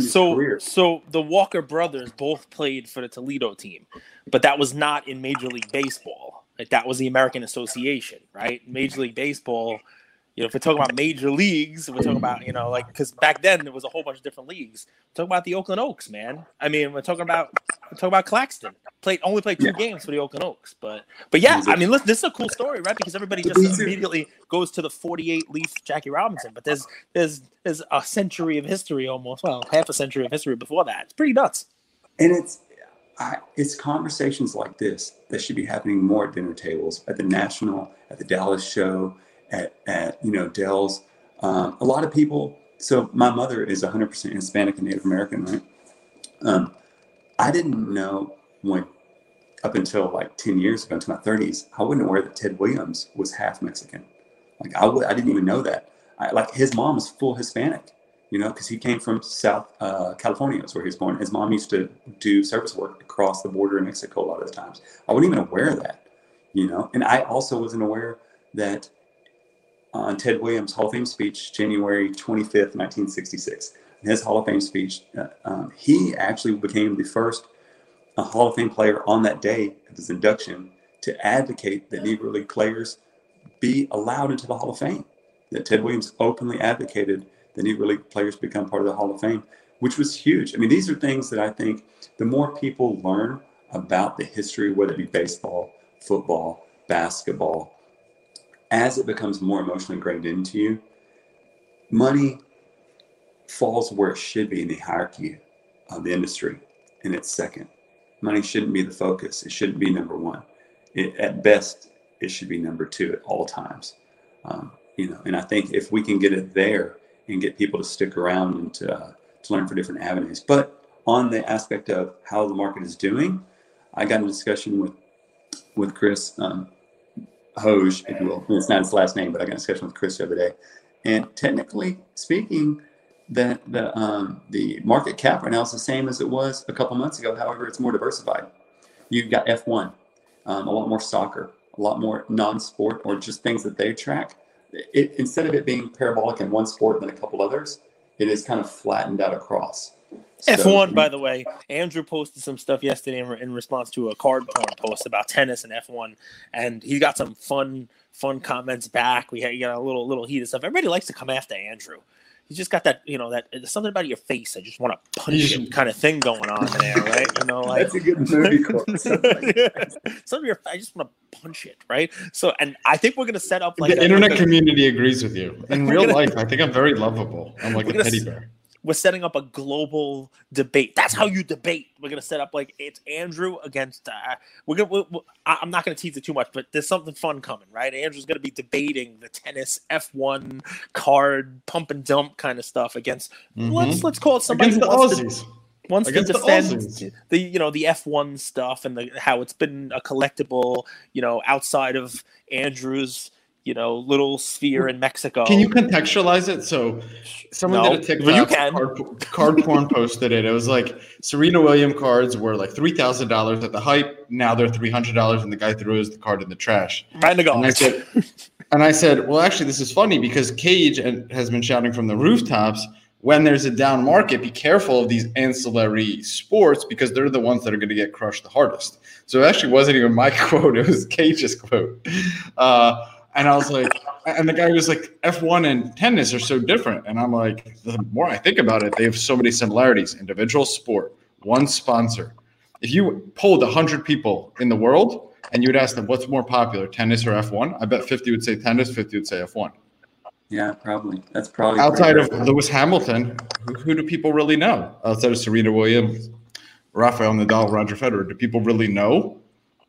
So, career. so the Walker brothers both played for the Toledo team, but that was not in Major League Baseball. Like that was the American Association, right? Major League Baseball. You know, if we're talking about major leagues, we're talking about you know, like because back then there was a whole bunch of different leagues. We're talking about the Oakland Oaks, man. I mean, we're talking about talking about Claxton. Played only played two Yeah. games for the Oakland Oaks, but but yeah, I mean, listen, this is a cool story, right? Because everybody just immediately goes to the 48 leaf Jackie Robinson, but there's there's there's a century of history almost, well, half a century of history before that. It's pretty nuts. and it's I, it's conversations like this that should be happening more at dinner tables at the national at the dallas show at, at you know dell's um, a lot of people so my mother is 100% hispanic and native american right um, i didn't know when up until like 10 years ago into my 30s i wasn't aware that ted williams was half mexican like i w- I didn't even know that I, like his mom was full hispanic you know, because he came from South uh, California, is where he was born. His mom used to do service work across the border in Mexico a lot of the times. I wasn't even aware of that, you know. And I also wasn't aware that on Ted Williams' Hall of Fame speech, January 25th, 1966, in his Hall of Fame speech, uh, um, he actually became the first uh, Hall of Fame player on that day of his induction to advocate that Negro League players be allowed into the Hall of Fame. That Ted Williams openly advocated the Negro League players become part of the Hall of Fame, which was huge. I mean, these are things that I think the more people learn about the history, whether it be baseball, football, basketball, as it becomes more emotionally ingrained into you, money falls where it should be in the hierarchy of the industry, and it's second. Money shouldn't be the focus. It shouldn't be number one. It, at best, it should be number two at all times. Um, you know, and I think if we can get it there and get people to stick around and to, uh, to learn for different avenues. But on the aspect of how the market is doing, I got in a discussion with with Chris um, Hoge, if you will. It's not his last name, but I got a discussion with Chris the other day. And technically speaking, that the um, the market cap right now is the same as it was a couple months ago. However, it's more diversified. You've got F1, um, a lot more soccer, a lot more non-sport or just things that they track. It, instead of it being parabolic in one sport and then a couple others, it is kind of flattened out across. F1, by the way, Andrew posted some stuff yesterday in, in response to a card porn post about tennis and F1, and he got some fun, fun comments back. We had you got a little, little heated stuff. Everybody likes to come after Andrew. He's just got that, you know, that there's something about your face. I just want to punch him kind of thing going on there, (laughs) right? You know, like That's a good movie quote. Something (laughs) like some of your, I just want to punch it, right? So, and I think we're gonna set up like the a- internet (laughs) community agrees with you. In real gonna- life, I think I'm very lovable. I'm like a gonna teddy s- bear. We're setting up a global debate. That's how you debate. We're gonna set up like it's Andrew against. Uh, we're gonna. we we I- I'm not gonna tease it too much, but there's something fun coming, right? Andrew's gonna be debating the tennis F1 card pump and dump kind of stuff against. Let's let's call it somebody Against who the wants to, wants to Against the defend the you know the F1 stuff and the how it's been a collectible, you know, outside of Andrew's you know little sphere in Mexico. Can you contextualize it? So, someone No, did a TikTok. you can. Card, card porn posted it. It was like Serena Williams cards were like three thousand dollars at the hype. Now they're three hundred dollars, and the guy throws the card in the trash. in the And I said, and I said, well, actually, this is funny because Cage and- has been shouting from the rooftops. When there's a down market, be careful of these ancillary sports because they're the ones that are going to get crushed the hardest. So it actually wasn't even my (laughs) quote; it was Cage's quote. Uh, and I was like, and the guy was like, F1 and tennis are so different. And I'm like, the more I think about it, they have so many similarities. Individual sport, one sponsor. If you polled 100 people in the world and you would ask them what's more popular, tennis or F1, I bet 50 would say tennis, 50 would say F1. Yeah, probably. That's probably Outside of Lewis Hamilton, who, who do people really know? Outside of Serena Williams, Rafael Nadal, Roger Federer, do people really know?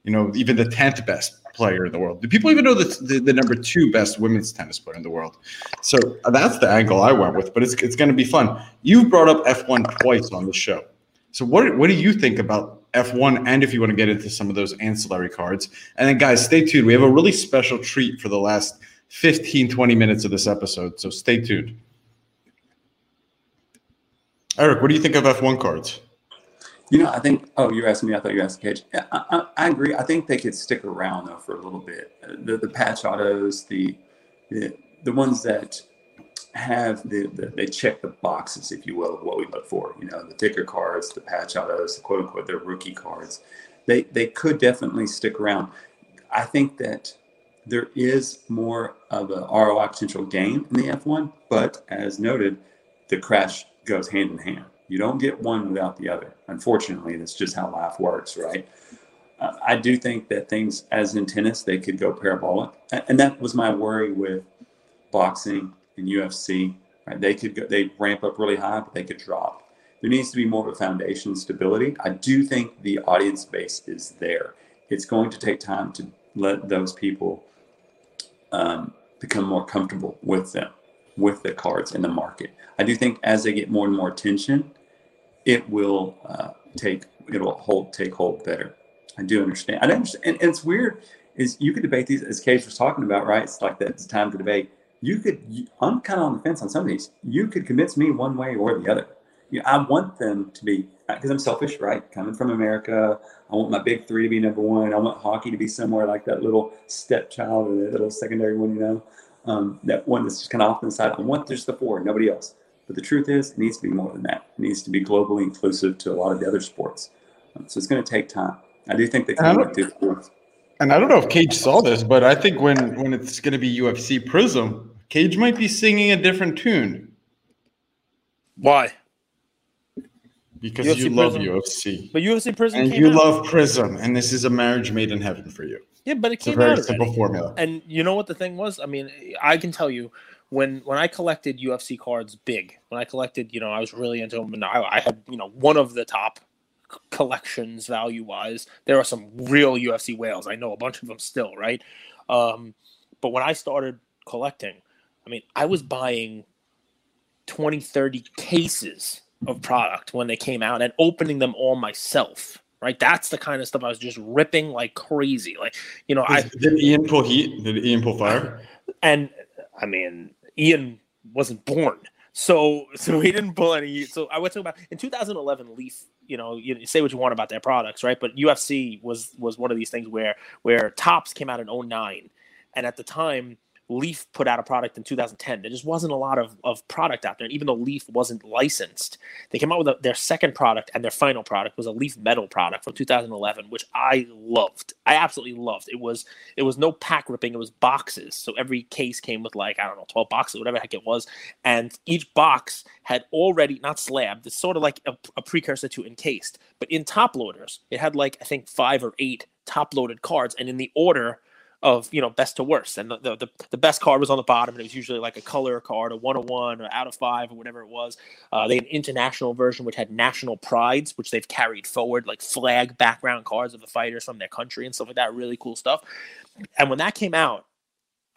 You know, even the 10th best player in the world. Do people even know the, the, the number two best women's tennis player in the world? So that's the angle I went with, but it's, it's going to be fun. You've brought up F1 twice on the show. So what, what do you think about F1 and if you want to get into some of those ancillary cards? And then, guys, stay tuned. We have a really special treat for the last 15, 20 minutes of this episode. So stay tuned. Eric, what do you think of F1 cards? You know, I think. Oh, you asked me. I thought you asked Cage. I, I, I agree. I think they could stick around though for a little bit. The the patch autos, the the, the ones that have the, the, they check the boxes, if you will, of what we look for. You know, the thicker cards, the patch autos, the quote unquote, their rookie cards. They they could definitely stick around. I think that there is more of a ROI potential gain in the F1, but as noted, the crash goes hand in hand. You don't get one without the other. Unfortunately, that's just how life works, right? Uh, I do think that things, as in tennis, they could go parabolic, and that was my worry with boxing and UFC. Right? They could go, they ramp up really high, but they could drop. There needs to be more of a foundation stability. I do think the audience base is there. It's going to take time to let those people um, become more comfortable with them, with the cards in the market. I do think as they get more and more attention, it will uh, take it will hold take hold better. I do understand. I understand, and, and, it's weird. Is you could debate these as Cage was talking about, right? It's like that. It's time to debate. You could. I'm kind of on the fence on some of these. You could convince me one way or the other. You know, I want them to be because I'm selfish, right? Coming from America, I want my big three to be number one. I want hockey to be somewhere like that little stepchild or the little secondary one, you know, um, that one that's just kind of off to the side. I want just the four, nobody else. But the truth is, it needs to be more than that. It needs to be globally inclusive to a lot of the other sports. Um, so it's going to take time. I do think they can do sports. And I don't know if Cage saw this, but I think when when it's going to be UFC Prizm, Cage might be singing a different tune. Why? because UFC you love Prizm. UFC. But UFC Prizm and you out. love Prizm, and this is a marriage made in heaven for you. Yeah, but it came it's a very out simple formula. And you know what the thing was? I mean, I can tell you when when I collected UFC cards big, when I collected, you know, I was really into them, and I, I had you know one of the top collections value wise. There are some real UFC whales. I know a bunch of them still, right? Um, but when I started collecting, I mean, I was buying 20, 30 cases of product when they came out and opening them all myself. Right, that's the kind of stuff I was just ripping like crazy. Like, you know, I did Ian pull heat? Did Ian pull fire? (laughs) And I mean, Ian wasn't born, so so he didn't pull any. So I went to about in 2011. Leaf, you know, you say what you want about their products, right? But UFC was was one of these things where where Topps came out in 09, and at the time Leaf put out a product in 2010. There just wasn't a lot of, of product out there. And even though Leaf wasn't licensed, they came out with a, their second product and their final product was a Leaf metal product from 2011, which I loved. I absolutely loved. It was it was no pack ripping. It was boxes. So every case came with like I don't know 12 boxes, whatever heck it was, and each box had already not slabbed. It's sort of like a, a precursor to encased, but in top loaders, it had like I think five or eight top loaded cards, and in the order of you know best to worst. And the, the, the, best card was on the bottom and it was usually like a color card a 101 or out of five or whatever it was. Uh, they had an international version which had national prides which they've carried forward like flag background cards of the fighters from their country and stuff like that. Really cool stuff. And when that came out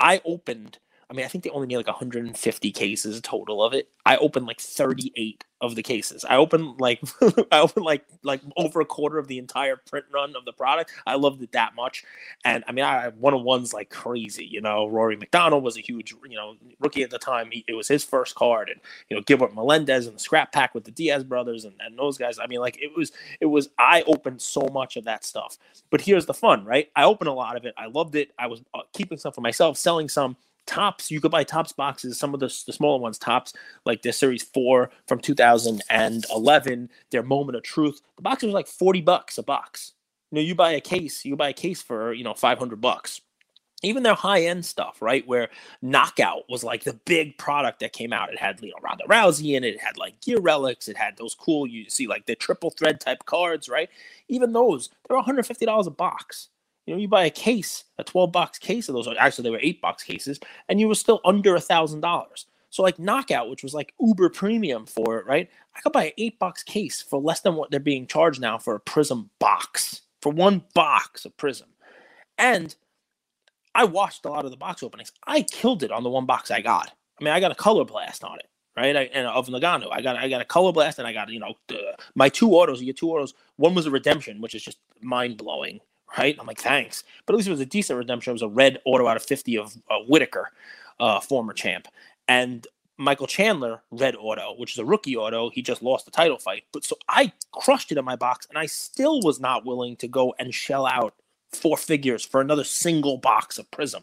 i opened I mean, I think they only made like 150 cases total of it. I opened like 38 of the cases. I opened like (laughs) I opened like like over a quarter of the entire print run of the product. I loved it that much, and I mean, I one on ones like crazy. You know, Rory MacDonald was a huge you know rookie at the time. He, it was his first card, and you know Gilbert Melendez and the scrap pack with the Diaz brothers and, and those guys. I mean, like it was it was I opened so much of that stuff. But here's the fun, right? I opened a lot of it. I loved it. I was uh, keeping some for myself, selling some Topps you could buy Topps boxes some of the, the smaller ones Topps like their series 4 from 2011 their moment of truth the boxes was like 40 bucks a box you know you buy a case you buy a case for you know 500 bucks even their high end stuff, right? Where Knockout was like the big product that came out. It had you know Ronda Rousey in it. It had like gear relics. It had those cool you see like the triple thread type cards, right? Even those they're 150 dollars a box. You know, you buy a case, a 12 box case of those. Actually, they were eight box cases, and you were still under a thousand dollars. So like knockout, which was like uber premium for it, right? I could buy an eight box case for less than what they're being charged now for a Prizm box, for one box of Prizm. And I watched a lot of the box openings. I killed it on the one box I got. I mean, I got a color blast on it, right? I, and of Ngannou, I got I got a color blast, and I got you know my two autos. You get two autos. One was a redemption, which is just mind blowing right? I'm like, thanks. But at least it was a decent redemption. It was a red auto out of 50 of uh, Whittaker, uh, former champ. And Michael Chandler, red auto, which is a rookie auto. He just lost the title fight. But so I crushed it in my box, and I still was not willing to go and shell out four figures for another single box of Prizm.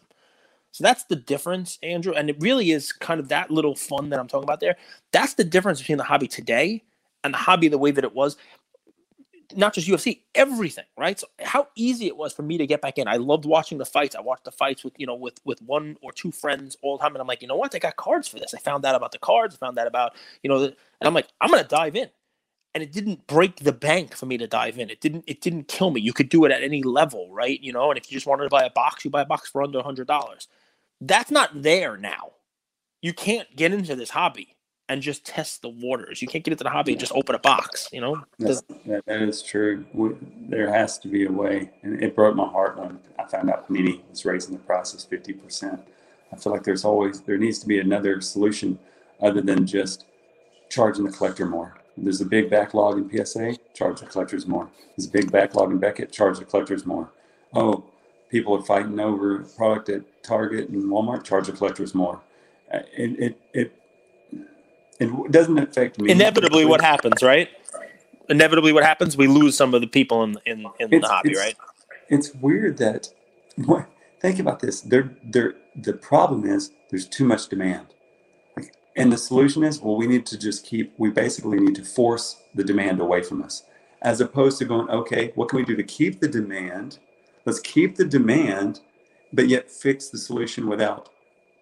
So that's the difference, Andrew. And it really is kind of that little fun that I'm talking about there. That's the difference between the hobby today and the hobby the way that it was. Not just UFC, everything, right? So how easy it was for me to get back in. I loved watching the fights. I watched the fights with, you know, with with one or two friends all the time. And I'm like, you know what? They got cards for this. I found out about the cards. I found out about, you know, the, and I'm like, I'm gonna dive in and it didn't break the bank for me to dive in. It didn't it didn't kill me. You could do it at any level, right? You know, and if you just wanted to buy a box, you buy a box for under hundred dollars. That's not there now. You can't get into this hobby and just test the waters. You can't get into the hobby and just open a box, you know? Yes, that, that is true. We, there has to be a way. And it broke my heart when I found out Panini was raising the prices 50%. I feel like there's always, there needs to be another solution other than just charging the collector more. There's a big backlog in PSA, charge the collectors more. There's a big backlog in Beckett, charge the collectors more. Oh, people are fighting over product at Target and Walmart, charge the collectors more. Uh, it it it, it doesn't affect me. Inevitably, what happens, right? Inevitably, what happens? We lose some of the people in in, in the hobby, it's, right? It's weird that. Think about this. They're, they're, the problem is there's too much demand. And the solution is, well, we need to just keep, we basically need to force the demand away from us, as opposed to going, okay, what can we do to keep the demand? Let's keep the demand, but yet fix the solution without.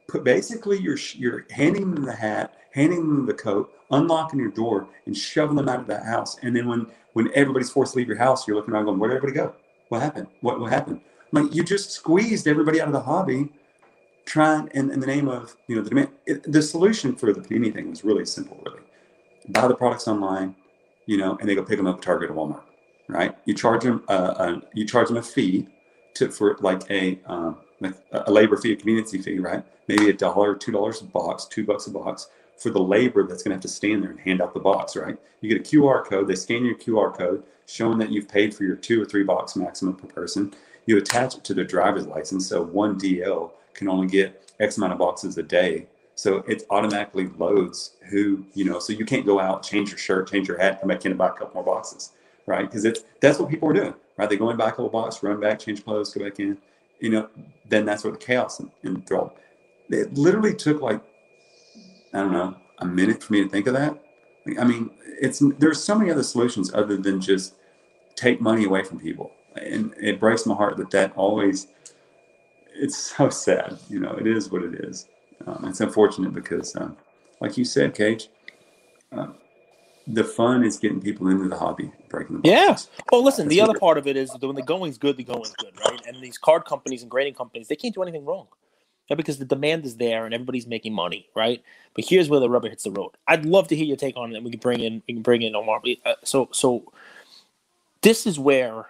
Put, basically, you're, you're handing them the hat, handing them the coat, unlocking your door, and shoving them out of the house. And then when, when everybody's forced to leave your house, you're looking around going, where'd everybody go? What happened? What, what happened? Like you just squeezed everybody out of the hobby trying in, in the name of you know the demand it, the solution for the panini thing was really simple really buy the products online you know and they go pick them up at target or walmart right you charge them uh, a, you charge them a fee to for like a um, a labor fee a convenience fee right maybe a dollar two dollars a box two bucks a box for the labor that's going to have to stand there and hand out the box right you get a qr code they scan your qr code showing that you've paid for your two or three box maximum per person you attach it to their driver's license so one dl can only get X amount of boxes a day. So it automatically loads who, you know, so you can't go out, change your shirt, change your hat, come back in and buy a couple more boxes, right? Because it's that's what people are doing, right? They go in, buy a couple boxes, run back, change clothes, go back in, you know, then that's where the chaos and, and It literally took like, I don't know, a minute for me to think of that. I mean, it's there's so many other solutions other than just take money away from people. And it breaks my heart that that always it's (laughs) so sad. You know, it is what it is. Um, it's unfortunate because, um, like you said, Cage, uh, the fun is getting people into the hobby, breaking the Yeah. Well, listen, That's the other part of it is that when the going's good, the going's good, right? And these card companies and grading companies, they can't do anything wrong. Yeah, because the demand is there and everybody's making money, right? But here's where the rubber hits the road. I'd love to hear your take on it. And we can bring in, we can bring in Omar. Uh, so, so this is where,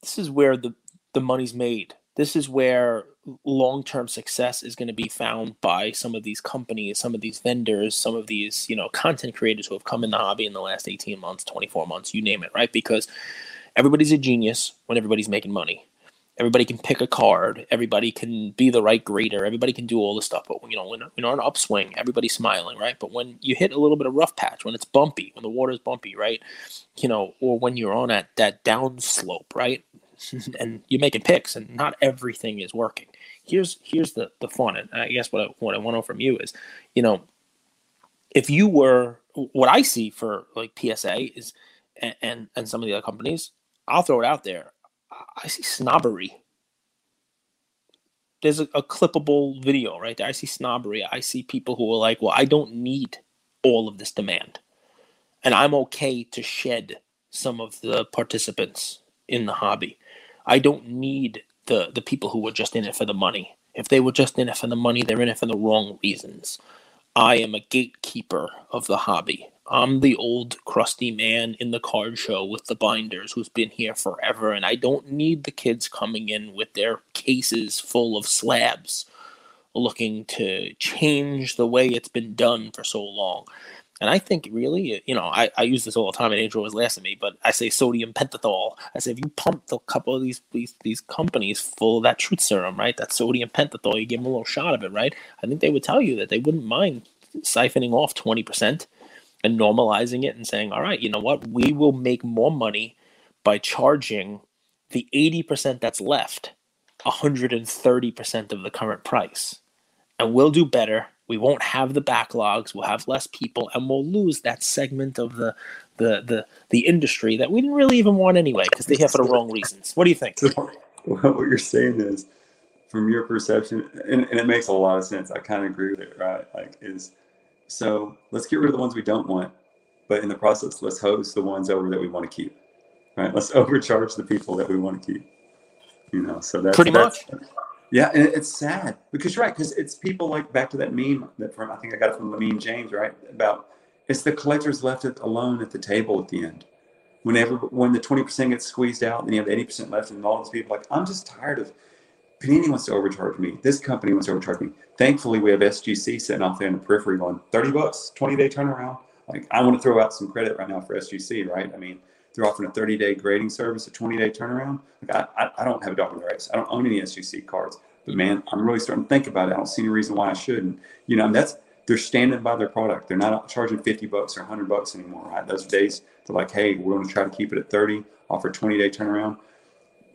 this is where the the money's made this is where long-term success is going to be found by some of these companies some of these vendors some of these you know content creators who have come in the hobby in the last 18 months 24 months you name it right because everybody's a genius when everybody's making money everybody can pick a card everybody can be the right grader everybody can do all this stuff but you know when you're on an upswing everybody's smiling right but when you hit a little bit of rough patch when it's bumpy when the water's bumpy right you know or when you're on that that down slope right (laughs) and you're making picks, and not everything is working. Here's here's the the fun, and I guess what I, what I want to know from you is, you know, if you were what I see for like PSA is, and and, and some of the other companies, I'll throw it out there. I see snobbery. There's a, a clippable video right there. I see snobbery. I see people who are like, well, I don't need all of this demand. And I'm okay to shed some of the participants in the hobby. I don't need the the people who were just in it for the money. If they were just in it for the money, they're in it for the wrong reasons. I am a gatekeeper of the hobby. I'm the old crusty man in the card show with the binders who's been here forever, and I don't need the kids coming in with their cases full of slabs looking to change the way it's been done for so long. And I think really, you know, I, I use this all the time, and Andrew always laughs at me, but I say sodium pentothal. I say if you pump a couple of these these these companies full of that truth serum, right? That sodium pentothal, you give them a little shot of it, right? I think they would tell you that they wouldn't mind siphoning off twenty percent and normalizing it and saying, all right, you know what, we will make more money by charging the eighty percent that's left 130% of the current price and we'll do better. We won't have the backlogs. We'll have less people, and we'll lose that segment of the the the, the industry that we didn't really even want anyway because they have for the wrong reasons. What do you think? (laughs) what you're saying is, from your perception, and, and it makes a lot of sense. I kind of agree with it, right? Like, is so let's get rid of the ones we don't want, but in the process, let's hose the ones over that we want to keep, right? Let's (laughs) overcharge the people that we want to keep. You know, so that's pretty that's, much. Yeah, and it's sad because you're right, because it's people like back to that meme that from I think I got it from Lamine James, right? About it's the collectors left it alone at the table at the end. Whenever when the 20% gets squeezed out then you have the 80% left, and all these people like, I'm just tired of Panini wants to overcharge me. This company wants to overcharge me. Thankfully, we have SGC sitting off there in the periphery going 30 bucks, 20 day turnaround. Like I want to throw out some credit right now for SGC, right? I mean, they're offering a 30 day grading service, a 20 day turnaround. Like I, I, don't have a dog in the race. I don't own any SGC cards, but man, I'm really starting to think about it. I don't see any reason why I shouldn't. You know, that's they're standing by their product. They're not charging 50 bucks or 100 bucks anymore, right? Those days they're like, hey, we're going to try to keep it at 30, offer 20 day turnaround.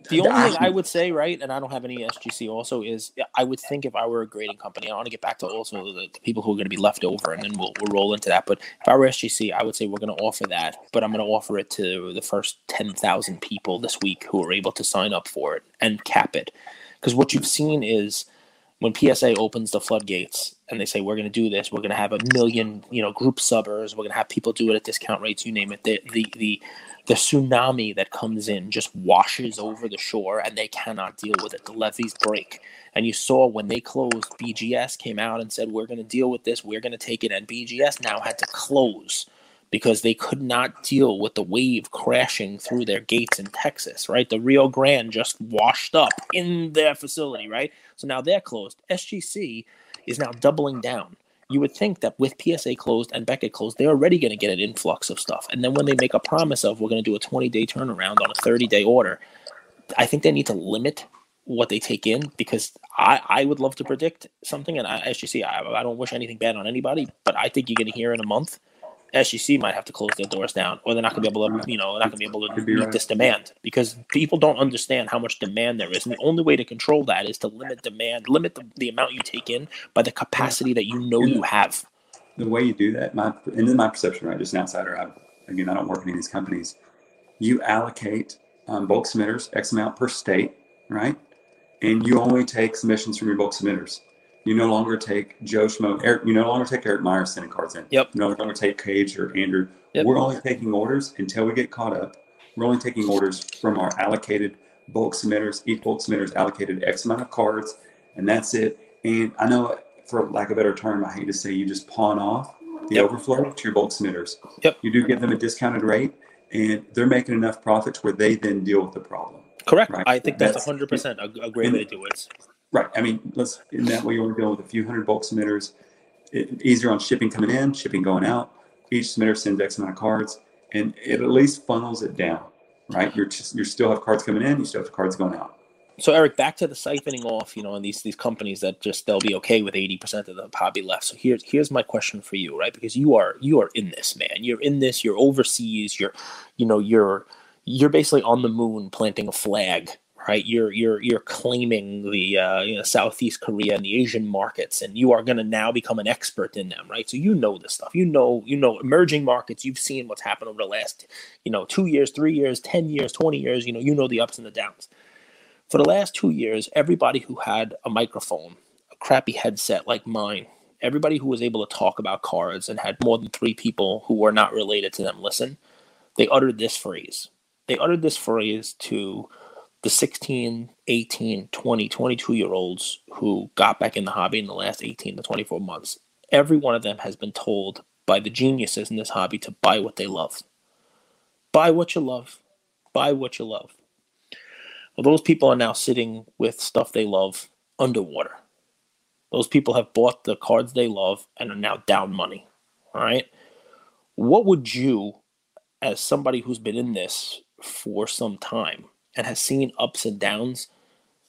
The only thing I would (laughs) say, right, and I don't have any SGC also, is I would think if I were a grading company, I want to get back to also the, the people who are going to be left over, and then we'll, we'll roll into that. But if I were SGC, I would say we're going to offer that, but I'm going to offer it to the first 10,000 people this week who are able to sign up for it and cap it. Because what you've seen is when PSA opens the floodgates and they say we're going to do this, we're going to have a million, you know, group subbers, we're going to have people do it at discount rates, you name it. The the the the tsunami that comes in just washes over the shore and they cannot deal with it. The levees break. And you saw when they closed, BGS came out and said, We're going to deal with this, we're going to take it. And BGS now had to close because they could not deal with the wave crashing through their gates in Texas, right? The Rio Grande just washed up in their facility, right? So now they're closed. SGC is now doubling down you would think that with PSA closed and Beckett closed, they're already going to get an influx of stuff. And then when they make a promise of we're going to do a 20 day turnaround on a 30 day order, I think they need to limit what they take in because I, I would love to predict something. And I, as you see, I, I don't wish anything bad on anybody, but I think you're going to hear in a month SGC might have to close their doors down, or they're not going to be able to, you know, not going to be able to meet this demand because people don't understand how much demand there is, and the only way to control that is to limit demand, limit the, the amount you take in by the capacity that you know you have. The way you do that, my and in my perception, right, just an outsider, I, again, I don't work in any of these companies. You allocate um, bulk submitters X amount per state, right, and you only take submissions from your bulk submitters. You no longer take Joe Schmo. Eric, you no longer take Eric Myers sending cards in. Yep. You no longer take Cage or Andrew. Yep. We're only taking orders until we get caught up. We're only taking orders from our allocated bulk submitters. Each bulk submitters allocated X amount of cards, and that's it. And I know, for lack of a better term, I hate to say, you just pawn off the yep. overflow to your bulk submitters. Yep. You do give them a discounted rate, and they're making enough profits where they then deal with the problem. Correct. Right? I think that's, that's 100% a, a great way to do it. Right. I mean, let's in that way you want to deal with a few hundred bulk submitters. It, easier on shipping coming in, shipping going out. Each submitter sends X amount of cards, and it at least funnels it down. Right. You're just, you still have cards coming in. You still have cards going out. So Eric, back to the siphoning off, you know, and these these companies that just they'll be okay with eighty percent of the hobby left. So here's here's my question for you, right? Because you are you are in this, man. You're in this. You're overseas. You're, you know, you're you're basically on the moon planting a flag right? You're you're you're claiming the uh, you know, Southeast Korea and the Asian markets, and you are going to now become an expert in them, right? So you know this stuff. You know you know emerging markets. You've seen what's happened over the last you know two years, three years, ten years, twenty years. You know you know the ups and the downs. For the last two years, everybody who had a microphone, a crappy headset like mine, everybody who was able to talk about cards and had more than three people who were not related to them listen, they uttered this phrase. They uttered this phrase to the 16, 18, 20, 22 year olds who got back in the hobby in the last 18 to 24 months, every one of them has been told by the geniuses in this hobby to buy what they love. Buy what you love. Buy what you love. Well, those people are now sitting with stuff they love underwater. Those people have bought the cards they love and are now down money. All right. What would you, as somebody who's been in this for some time, and has seen ups and downs,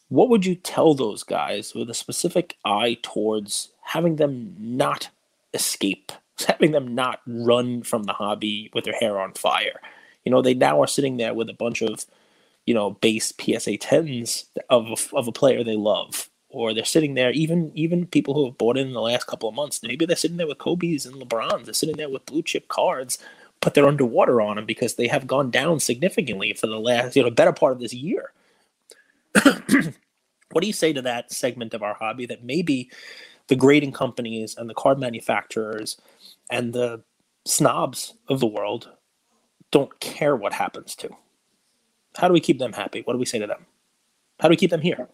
what would you tell those guys with a specific eye towards having them not escape, (laughs) having them not run from the hobby with their hair on fire? You know, they now are sitting there with a bunch of, you know, base PSA 10s of of a player they love. or they're sitting there. Even even people who have bought in the last couple of months, maybe they're sitting there with Kobe's and LeBrons. They're sitting there with blue chip cards, but they're underwater on them because they have gone down significantly for the last you know better part of this year. (clears throat) what do you say to that segment of our hobby that maybe the grading companies and the card manufacturers and the snobs of the world don't care what happens to? How do we keep them happy? What do we say to them? How do we keep them here?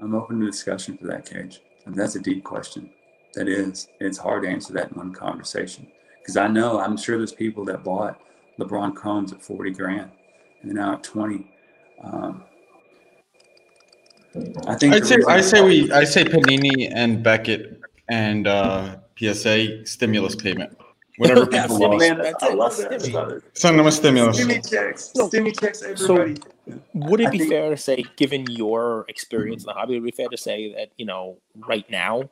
I'm open to discussion for that, Cage. And that's a deep question. That is. It's hard to answer that in one conversation. Because I know, I'm sure there's people that bought LeBron Chromes at 40 grand and now at 20. Um, I think I'd say I say we I say Panini and Beckett and uh, PSA stimulus payment. Whatever (laughs) people lost. Man, I love that. Send them a stimulus. Stimmy checks. Stimmy checks everybody. So, would it be think, fair to say, given your experience in the hobby, would it be fair to say that, you know, right now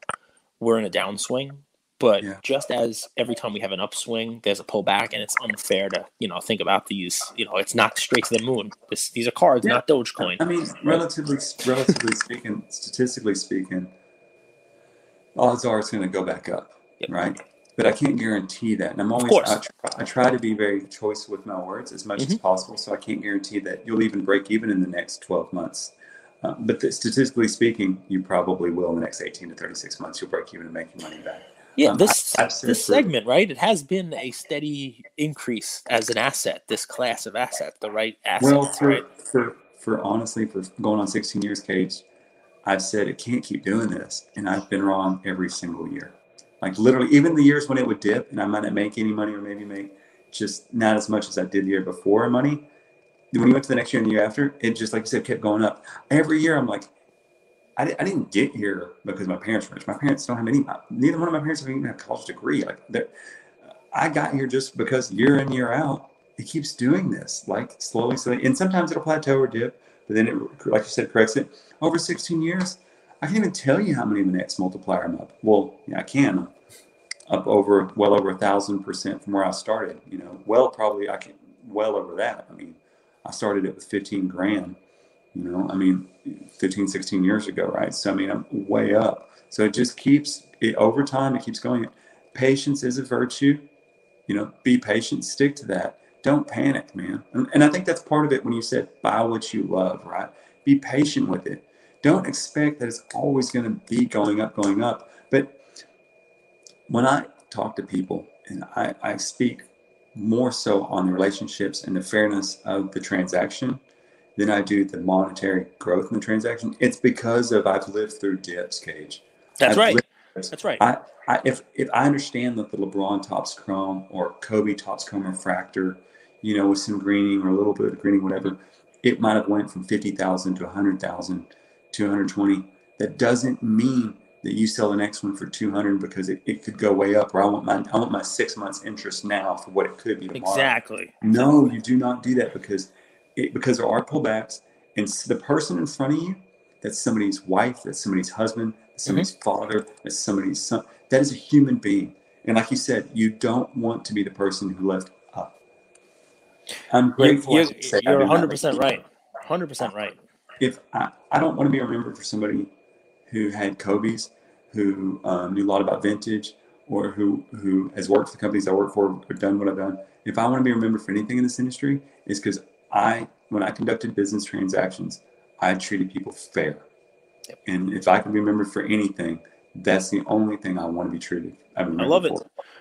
we're in a downswing? But yeah. just as every time we have an upswing, there's a pullback, and it's unfair to you know think about these. You know, it's not straight to the moon. This, these are cards, yeah. not Dogecoin. I mean, relatively relatively speaking, statistically speaking, odds are it's going to go back up, yep. right? But I can't guarantee that. And I'm always I try, I try, to be very choice with my words as much mm-hmm. as possible. So I can't guarantee that you'll even break even in the next 12 months. Uh, but the, statistically speaking, you probably will in the next 18 to 36 months. You'll break even and make your money back. Yeah, um, this this segment, right? It has been a steady increase as an asset. This class of asset, the right asset. well, for, right? For for honestly, for going on 16 years, Cage, I've said it can't keep doing this, and I've been wrong every single year. Like literally, even the years when it would dip, and I might not make any money, or maybe make just not as much as I did the year before money. When you went to the next year and the year after, it just like you said kept going up. Every year, I'm like, I, I didn't get here because my parents were rich. My parents don't have any. Neither one of my parents have even a college degree. Like I got here just because year in year out, it keeps doing this, like slowly, slowly, and sometimes it'll plateau or dip, but then it, like you said, corrects it. Over 16 years, I can't even tell you how many of the next multiplier I'm up. Well, yeah, I can. Up over well over a thousand percent from where I started. You know, well probably I can well over that. I mean, I started it with 15 grand you know, I mean, 15, 16 years ago, right? So, I mean, I'm way up. So it just keeps, it, over time, it keeps going. Patience is a virtue. You know, be patient, stick to that. Don't panic, man. And, and I think that's part of it when you said buy what you love, right? Be patient with it. Don't expect that it's always going to be going up, going up. But when I talk to people and I, I speak more so on the relationships and the fairness of the transaction, than I do the monetary growth in the transaction. It's because of I've lived through dips, Cage. That's I've right. That's right. I, I, if if I understand that the LeBron Topps Chrome or Kobe Topps Chrome refractor, you know, with some greening or a little bit of greening, whatever, it might have went from fifty thousand to a hundred thousand to one hundred twenty. That doesn't mean that you sell the next one for 200 because it, it could go way up or I want my I want my six months interest now for what it could be tomorrow. Exactly. No, you do not do that because it, because there are pullbacks, and the person in front of you, that's somebody's wife, that's somebody's husband, that's mm-hmm. somebody's mm-hmm. father, that's somebody's son. That is a human being. And like you said, you don't want to be the person who left up. I'm grateful. You're, you're, you're 100% right. 100% right. If I, I don't want to be remembered for somebody who had Kobe's, who um, knew a lot about vintage, or who who has worked for the companies I work for, or done what I've done. If I want to be remembered for anything in this industry, it's because I, when I conducted business transactions, I treated people fair. And if I can be remembered for anything, that's the only thing I want to be treated. I, I love it.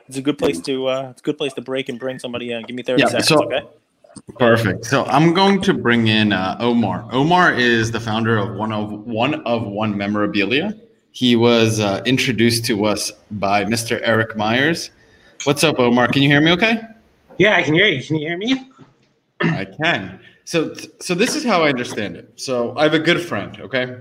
It's a good place to uh, it's a good place to break and bring somebody in. Give me thirty yeah, seconds, so, okay? Perfect. So I'm going to bring in uh, Omar. Omar is the founder of one of one of one memorabilia. He was uh, introduced to us by Mr. Eric Myers. What's up, Omar? Can you hear me? Okay. Yeah, I can hear you. Can you hear me? I can. So, so this is how I understand it. So I have a good friend. Okay,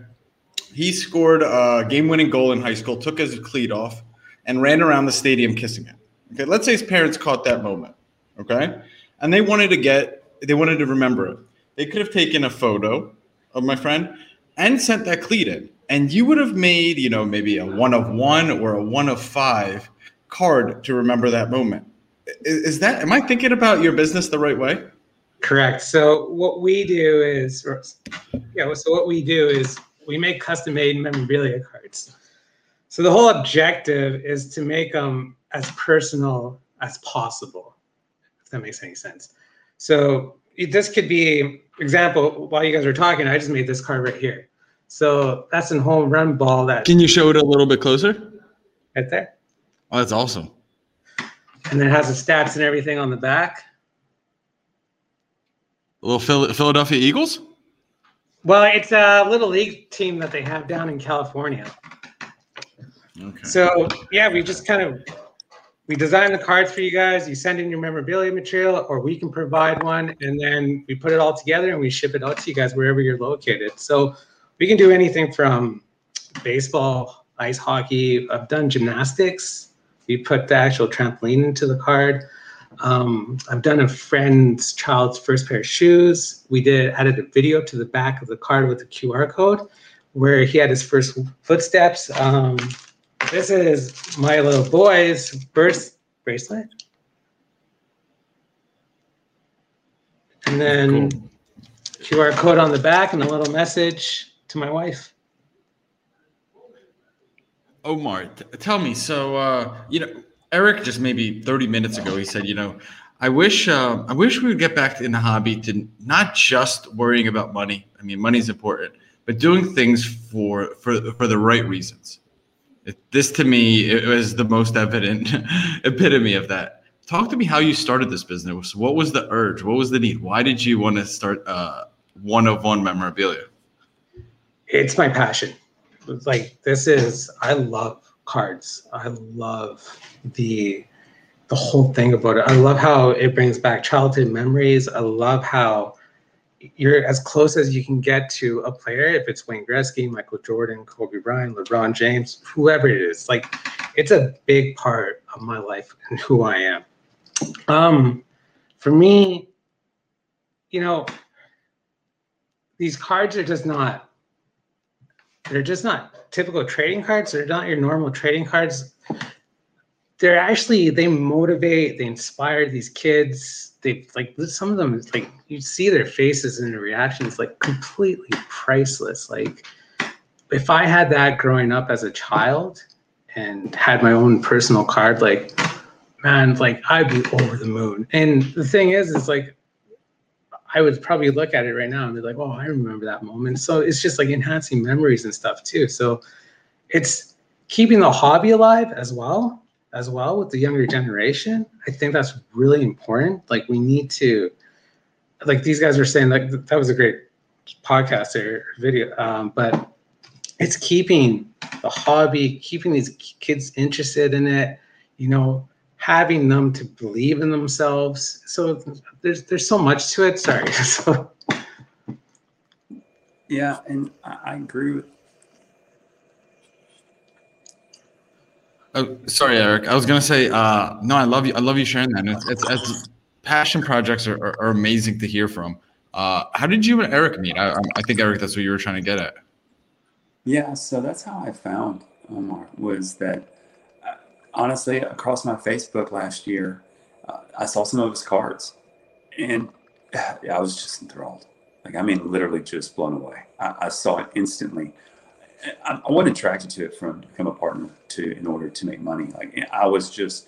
he scored a game-winning goal in high school, took his cleat off, and ran around the stadium kissing it. Okay, let's say his parents caught that moment. Okay, and they wanted to get, they wanted to remember it. They could have taken a photo of my friend and sent that cleat in, and you would have made, you know, maybe a one of one or a one of five card to remember that moment. Is, is that? Am I thinking about your business the right way? Correct. So what we do is, yeah. So what we do is we make custom made memorabilia cards. So the whole objective is to make them as personal as possible, if that makes any sense. So this could be example while you guys are talking, I just made this card right here. So that's a home run ball that Can you show it a little bit closer? right there. Oh, that's awesome. And then it has the stats and everything on the back. Little Phil- Philadelphia Eagles? Well, it's a little league team that they have down in California. Okay. So yeah, we just kind of we design the cards for you guys. You send in your memorabilia material, or we can provide one, and then we put it all together and we ship it out to you guys wherever you're located. So we can do anything from baseball, ice hockey. I've done gymnastics. We put the actual trampoline into the card. Um, I've done a friend's child's first pair of shoes. We did added a video to the back of the card with a QR code where he had his first footsteps. Um, this is my little boy's birth bracelet. And then Cool. QR code on the back and a little message to my wife. Omar, tell me. So, uh, you know, Eric just maybe 30 minutes ago, he said, you know, I wish, uh, I wish we would get back in the hobby to not just worrying about money. I mean, money's important, but doing things for for for the right reasons. It, this to me, it was the most evident (laughs) epitome of that. Talk to me how you started this business. What was the urge? What was the need? Why did you want to start uh, one of one memorabilia? It's my passion. Like this is I love cards. I love the the whole thing about it. I love how it brings back childhood memories. I love how you're as close as you can get to a player, if it's Wayne Gretzky, Michael Jordan, Kobe Bryant, LeBron James, whoever it is. Like it's a big part of my life and who I am. Um, for me, you know, these cards are just not they're just not typical trading cards. They're not your normal trading cards. They're actually they motivate, they inspire these kids. They like some of them like you see their faces and their reactions like completely priceless. Like if I had that growing up as a child and had my own personal card, like man, like I'd be over the moon. And the thing is, is like I would probably look at it right now and be like, oh, I remember that moment. So it's just like enhancing memories and stuff too. So it's keeping the hobby alive as well, as well with the younger generation. I think that's really important. Like we need to, like these guys are saying, like that was a great podcast or video, um, but it's keeping the hobby, keeping these kids interested in it. You know, having them to believe in themselves. So there's there's so much to it. Sorry. (laughs) So, Yeah, and I, I agree with Oh, sorry, Eric. I was gonna say, uh, no, I love you. I love you sharing that. And It's, it's, it's passion projects are, are, are amazing to hear from. Uh, how did you and Eric meet? I, I think Eric, that's what you were trying to get at. Yeah, so that's how I found Omar was that honestly across my Facebook last year, uh, I saw some of his cards, and (sighs) I was just enthralled. Like I mean, literally just blown away. I, I saw it instantly. I, I wasn't attracted to it from become a partner to in order to make money. Like I was just,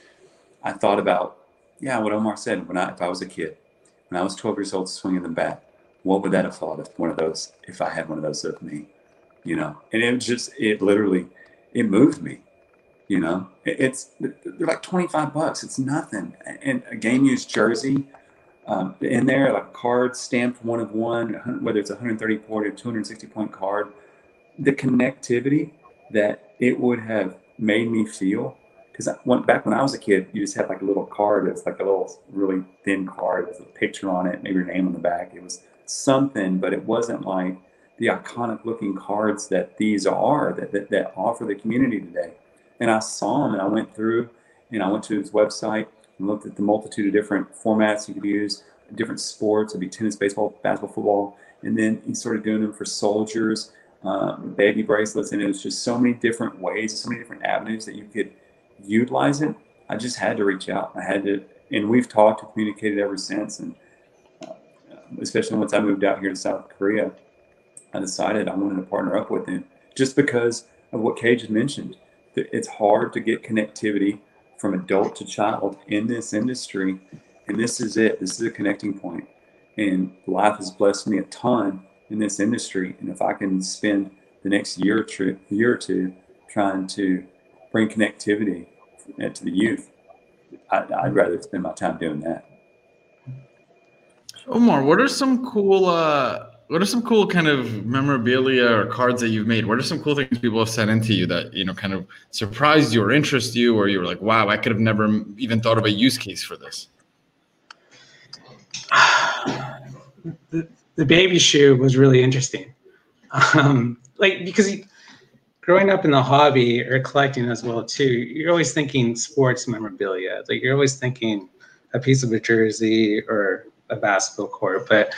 I thought about yeah, what Omar said. When I if I was a kid, when I was 12 years old swinging the bat, what would that have thought if one of those if I had one of those of me? you know and it just it literally it moved me you know it's they're like 25 bucks it's nothing and a game used jersey um, in there like card stamped one of one whether it's 130 point or 260 point card the connectivity that it would have made me feel because went back when I was a kid, you just had like a little card. It's like a little really thin card with a picture on it, maybe your name on the back. It was something, but it wasn't like the iconic looking cards that these are that, that, that offer the community today. And I saw him and I went through and I went to his website and looked at the multitude of different formats you could use, different sports. It'd be tennis, baseball, basketball, football. And then he started doing them for soldiers, um, baby bracelets. And it was just so many different ways, so many different avenues that you could utilize it. I just had to reach out. I had to, and we've talked and communicated ever since. And uh, especially once I moved out here to South Korea, I decided I wanted to partner up with him just because of what Cage had mentioned. It's hard to get connectivity from adult to child in this industry. And this is it. This is a connecting point. And life has blessed me a ton in this industry. And if I can spend the next year or two, year or two trying to bring connectivity to the youth, I, would rather spend my time doing that. Omar, what are some cool uh, what are some cool kind of memorabilia or cards that you've made? What are some cool things people have sent into you that you know kind of surprised you or interest you, or you were like, "Wow, I could have never even thought of a use case for this." (sighs) the, the baby shoe was really interesting, um, like because growing up in the hobby or collecting as well too, you're always thinking sports memorabilia. Like you're always thinking a piece of a jersey or a basketball court, but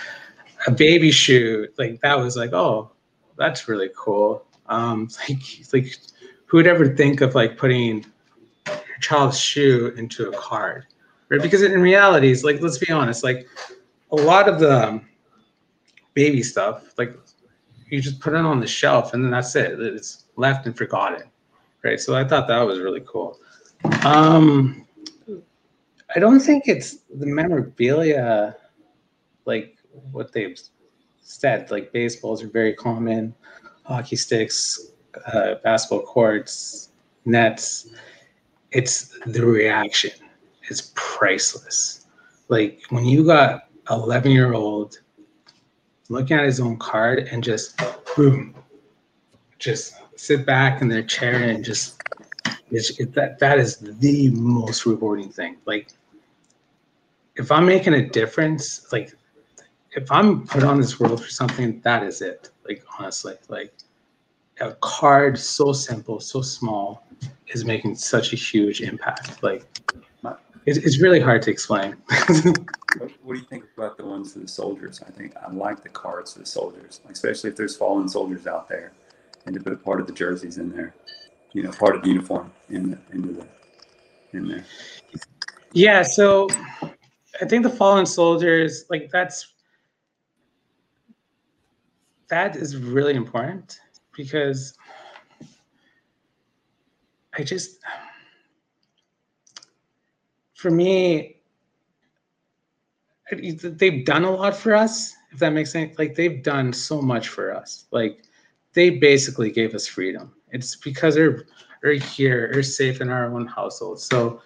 a baby shoe, like that was like, oh, that's really cool. Um, (laughs) like, like who would ever think of like putting a child's shoe into a card, right? Because in reality, it's like, let's be honest, like a lot of the um, baby stuff, like you just put it on the shelf and then that's it. It's left and forgotten, right? So I thought that was really cool. Um, I don't think it's the memorabilia, like what they've said. Like baseballs are very common, hockey sticks, uh, basketball courts, nets. It's the reaction. It's priceless. Like when you got 11 year old looking at his own card and just boom, just sit back in their chair and just it, that that is the most rewarding thing. Like if I'm making a difference, like if I'm put on this world for something, that is it. Like honestly, like a card so simple, so small, is making such a huge impact. Like it's, it's really hard to explain. (laughs) what, what, do you think about the ones for the soldiers? I think I like the cards for the soldiers, especially if there's fallen soldiers out there, and to put a part of the jerseys in there, you know, part of the uniform in the, into the in there. Yeah, so I think the fallen soldiers, like that's that is really important because I just, for me, they've done a lot for us, if that makes sense. Like they've done so much for us. Like they basically gave us freedom. It's because they're, they're here, they're safe in our own household. So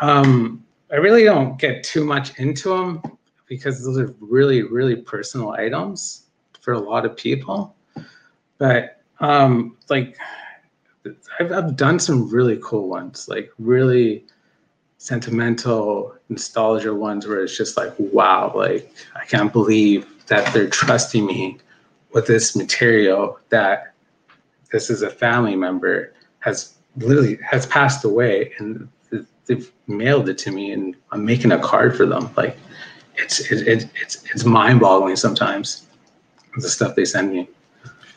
um, I really don't get too much into them because those are really, really personal items for a lot of people. But um, like I've, I've done some really cool ones, like really sentimental nostalgia ones where it's just like, wow, like I can't believe that they're trusting me with this material that this is a family member has literally has passed away and they've mailed it to me and I'm making a card for them. Like it's it, it it's it's mind boggling sometimes the stuff they send me.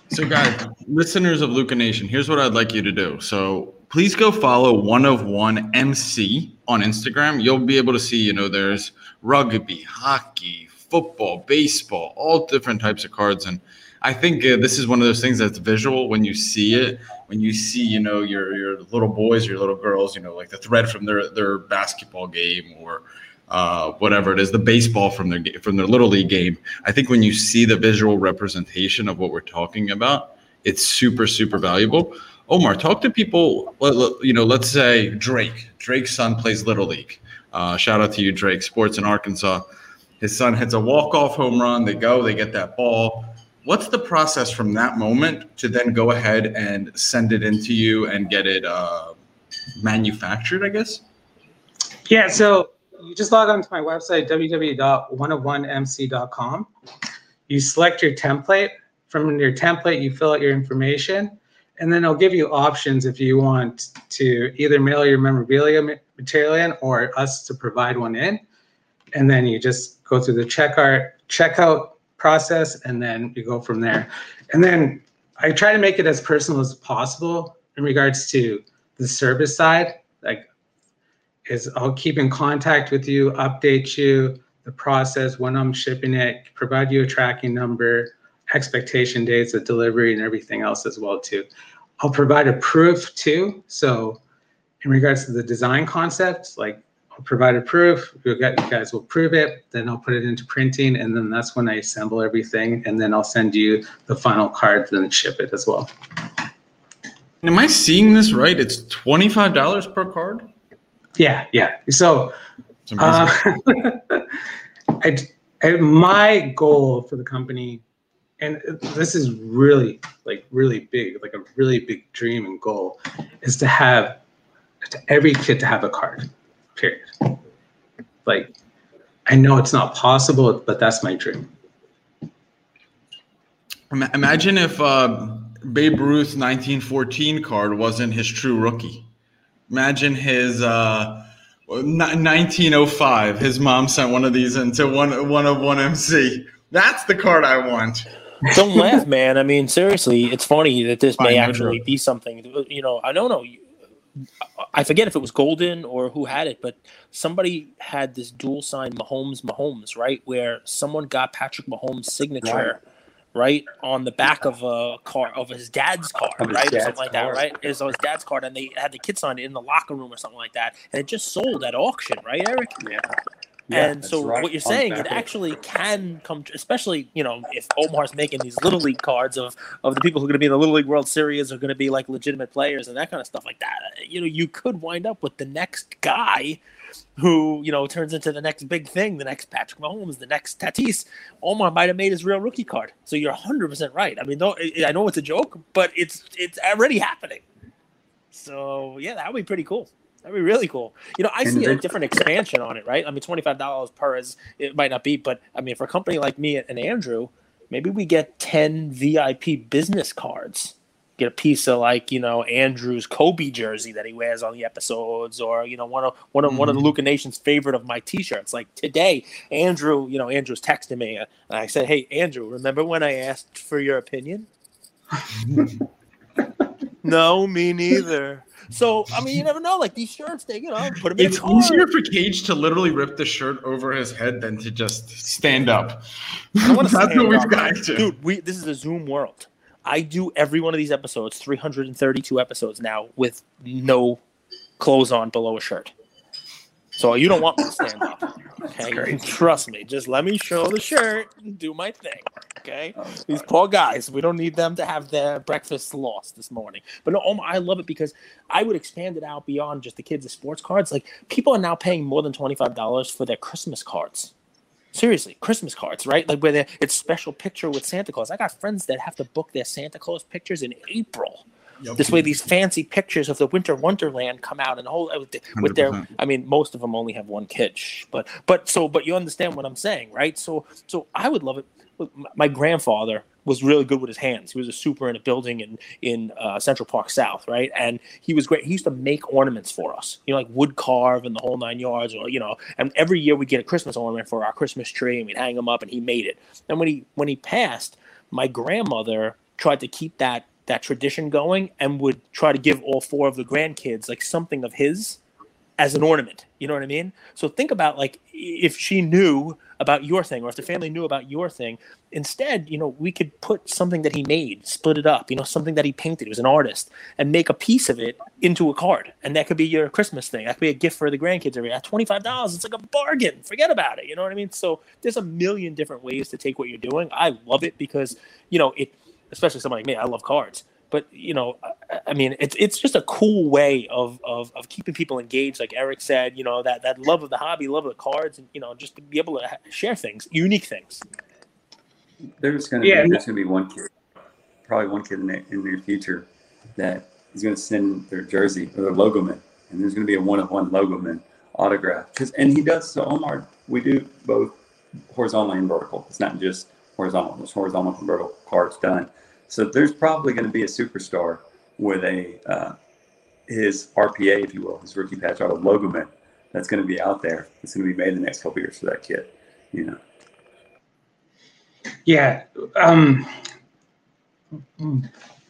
So, guys, listeners of Luca Nation, here's what I'd like you to do. So, please go follow one of one MC on Instagram. You'll be able to see, you know, there's rugby, hockey, football, baseball, all different types of cards. And I think uh, this is one of those things that's visual when you see it. When you see, you know, your your little boys, your little girls, you know, like the thread from their their basketball game or uh, whatever it is, the baseball from their from their little league game. I think when you see the visual representation of what we're talking about, it's super super valuable. Omar, talk to people. You know, let's say Drake. Drake's son plays little league. Uh, shout out to you, Drake. Sports in Arkansas. His son hits a walk off home run. They go, they get that ball. What's the process from that moment to then go ahead and send it into you and get it uh, manufactured? I guess. Yeah. So you just log on to my website, www.101mc.com. You select your template. From your template, you fill out your information, and then it'll give you options if you want to either mail your memorabilia material in or us to provide one in. And then you just go through the checkout checkout process, and then you go from there. And then I try to make it as personal as possible in regards to the service side. Like is I'll keep in contact with you, update you the process when I'm shipping it, provide you a tracking number, expectation dates of delivery and everything else as well too. I'll provide a proof too. So in regards to the design concept, like I'll provide a proof, you guys will prove it, then I'll put it into printing, and then that's when I assemble everything, and then I'll send you the final card, then ship it as well. Am I seeing this right? It's twenty five dollars per card. Yeah, yeah. So, uh, (laughs) I, I, my goal for the company, and this is really like really big, like a really big dream and goal, is to have to every kid to have a card. Period. Like, I know it's not possible, but that's my dream. Imagine if uh, Babe Ruth's 1914 card wasn't his true rookie. Imagine his uh, 1905. His mom sent one of these into one one of one MC. That's the card I want. Don't laugh, man. I mean, seriously, it's funny that this may actually be something. You know, I don't know. I forget if it was Goldin or who had it, but somebody had this dual sign Mahomes Mahomes, right? Where someone got Patrick Mahomes' signature, right, on the back of a car of his dad's car, his right, or dad's something like that, right? It was on his dad's card, and they had the kids on it in the locker room or something like that, and it just sold at auction, right, Eric? Yeah. and so right, what you're saying, it actually can come, especially you know if Omar's making these little league cards of of the people who are going to be in the little league World Series are going to be like legitimate players and that kind of stuff like that. You know, you could wind up with the next guy who you know turns into the next big thing, the next Patrick Mahomes, the next Tatis. Omar might have made his real rookie card. So you're 100 percent right. I mean, I know it's a joke, but it's it's already happening. So yeah, that would be pretty cool. That'd be really cool. You know, I see a different expansion on it, right? I mean, twenty five dollars per is it might not be, but I mean, for a company like me and Andrew, maybe we get ten VIP business cards. Get a piece of like you know Andrew's Kobe jersey that he wears on the episodes, or you know one of one of one of the Luca Nation's favorite of my T-shirts. Like today, Andrew, you know Andrew's texting me, uh, and I said, "Hey, Andrew, remember when I asked for your opinion?" (laughs) no, me neither. So I mean, you never know. Like these shirts, they you know put them It's card. easier for Cage to literally rip the shirt over his head than to just stand up. I (laughs) That's stand what we've got to. Dude, we this is a Zoom world. I do every one of these episodes, 332 episodes now, with no clothes on below a shirt. So you don't want me to stand up. Okay, trust me. Just let me show the shirt and do my thing. Okay, Oh, these poor guys. We don't need them to have their breakfast lost this morning. But no, I love it because I would expand it out beyond just the kids' sports cards. Like people are now paying more than twenty five dollars for their Christmas cards. Seriously, Christmas cards, right? Like where it's special picture with Santa Claus. I got friends that have to book their Santa Claus pictures in April. This way, these fancy pictures of the Winter Wonderland come out, and whole uh, with, the, with their i mean, most of them only have one kid, but but so but you understand what I'm saying, right? So so I would love it. My grandfather was really good with his hands. He was a super in a building in in uh, Central Park South, right? And he was great. He used to make ornaments for us, you know, like wood carve and the whole nine yards, or you know. And every year we get a Christmas ornament for our Christmas tree, and we'd hang them up. And he made it. And when he when he passed, my grandmother tried to keep that that tradition going and would try to give all four of the grandkids like something of his as an ornament. You know what I mean? So think about like if she knew about your thing or if the family knew about your thing, instead, you know, we could put something that he made, split it up, you know, something that he painted, he was an artist, and make a piece of it into a card. And that could be your Christmas thing. That could be a gift for the grandkids every at $25. It's like a bargain. Forget about it. You know what I mean? So there's a million different ways to take what you're doing. I love it because, you know, it especially someone like me, I love cards. But you know, I, I mean, it's it's just a cool way of, of of keeping people engaged. Like Eric said, you know, that that love of the hobby, love of the cards, and you know, just to be able to share things, unique things. There's going to Yeah, be there's going to be one kid, probably one kid in the, in the near future that is going to send their jersey or their logo man, and there's going to be a one of one logo man autograph. Cause, and he does so. Omar, we do both horizontal and vertical. It's not just horizontal. There's horizontal and vertical cards done. So there's probably going to be a superstar with a uh, his RPA, if you will, his rookie patch auto logo man that's going to be out there. It's going to be made in the next couple years for that kid. You know. Yeah. Um,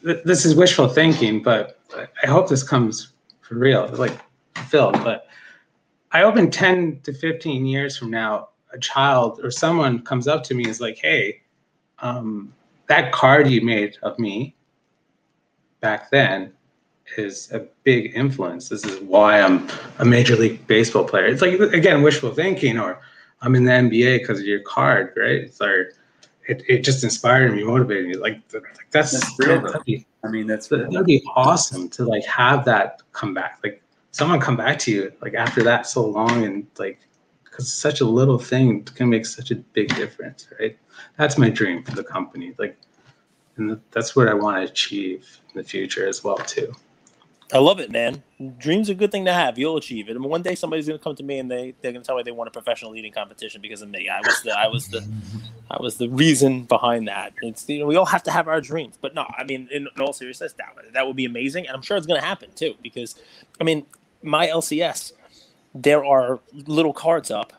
th- this is wishful thinking, but I hope this comes for real, like Phil. But I hope in 10 to 15 years from now, a child or someone comes up to me is like, hey, um, that card you made of me back then is a big influence. This is why I'm a major league baseball player. It's like again wishful thinking, or I'm in the NBA because of your card, right? It's like it, it just inspired me, motivated me. Like, like that's, That's that, real, would be I mean, that's that would be awesome to like have that come back. Like someone come back to you like after that so long and like because such a little thing can make such a big difference, right? That's my dream for the company. Like, and that's what I want to achieve in the future as well too. I love it, man. Dreams are a good thing to have. You'll achieve it. And one day somebody's gonna come to me and they they're gonna tell me they won a professional leading competition because of me. I was the I was the I was the reason behind that. It's you know we all have to have our dreams, but no, I mean in, all seriousness, that that would be amazing, and I'm sure it's gonna happen too. Because I mean, my LCS, there are little cards up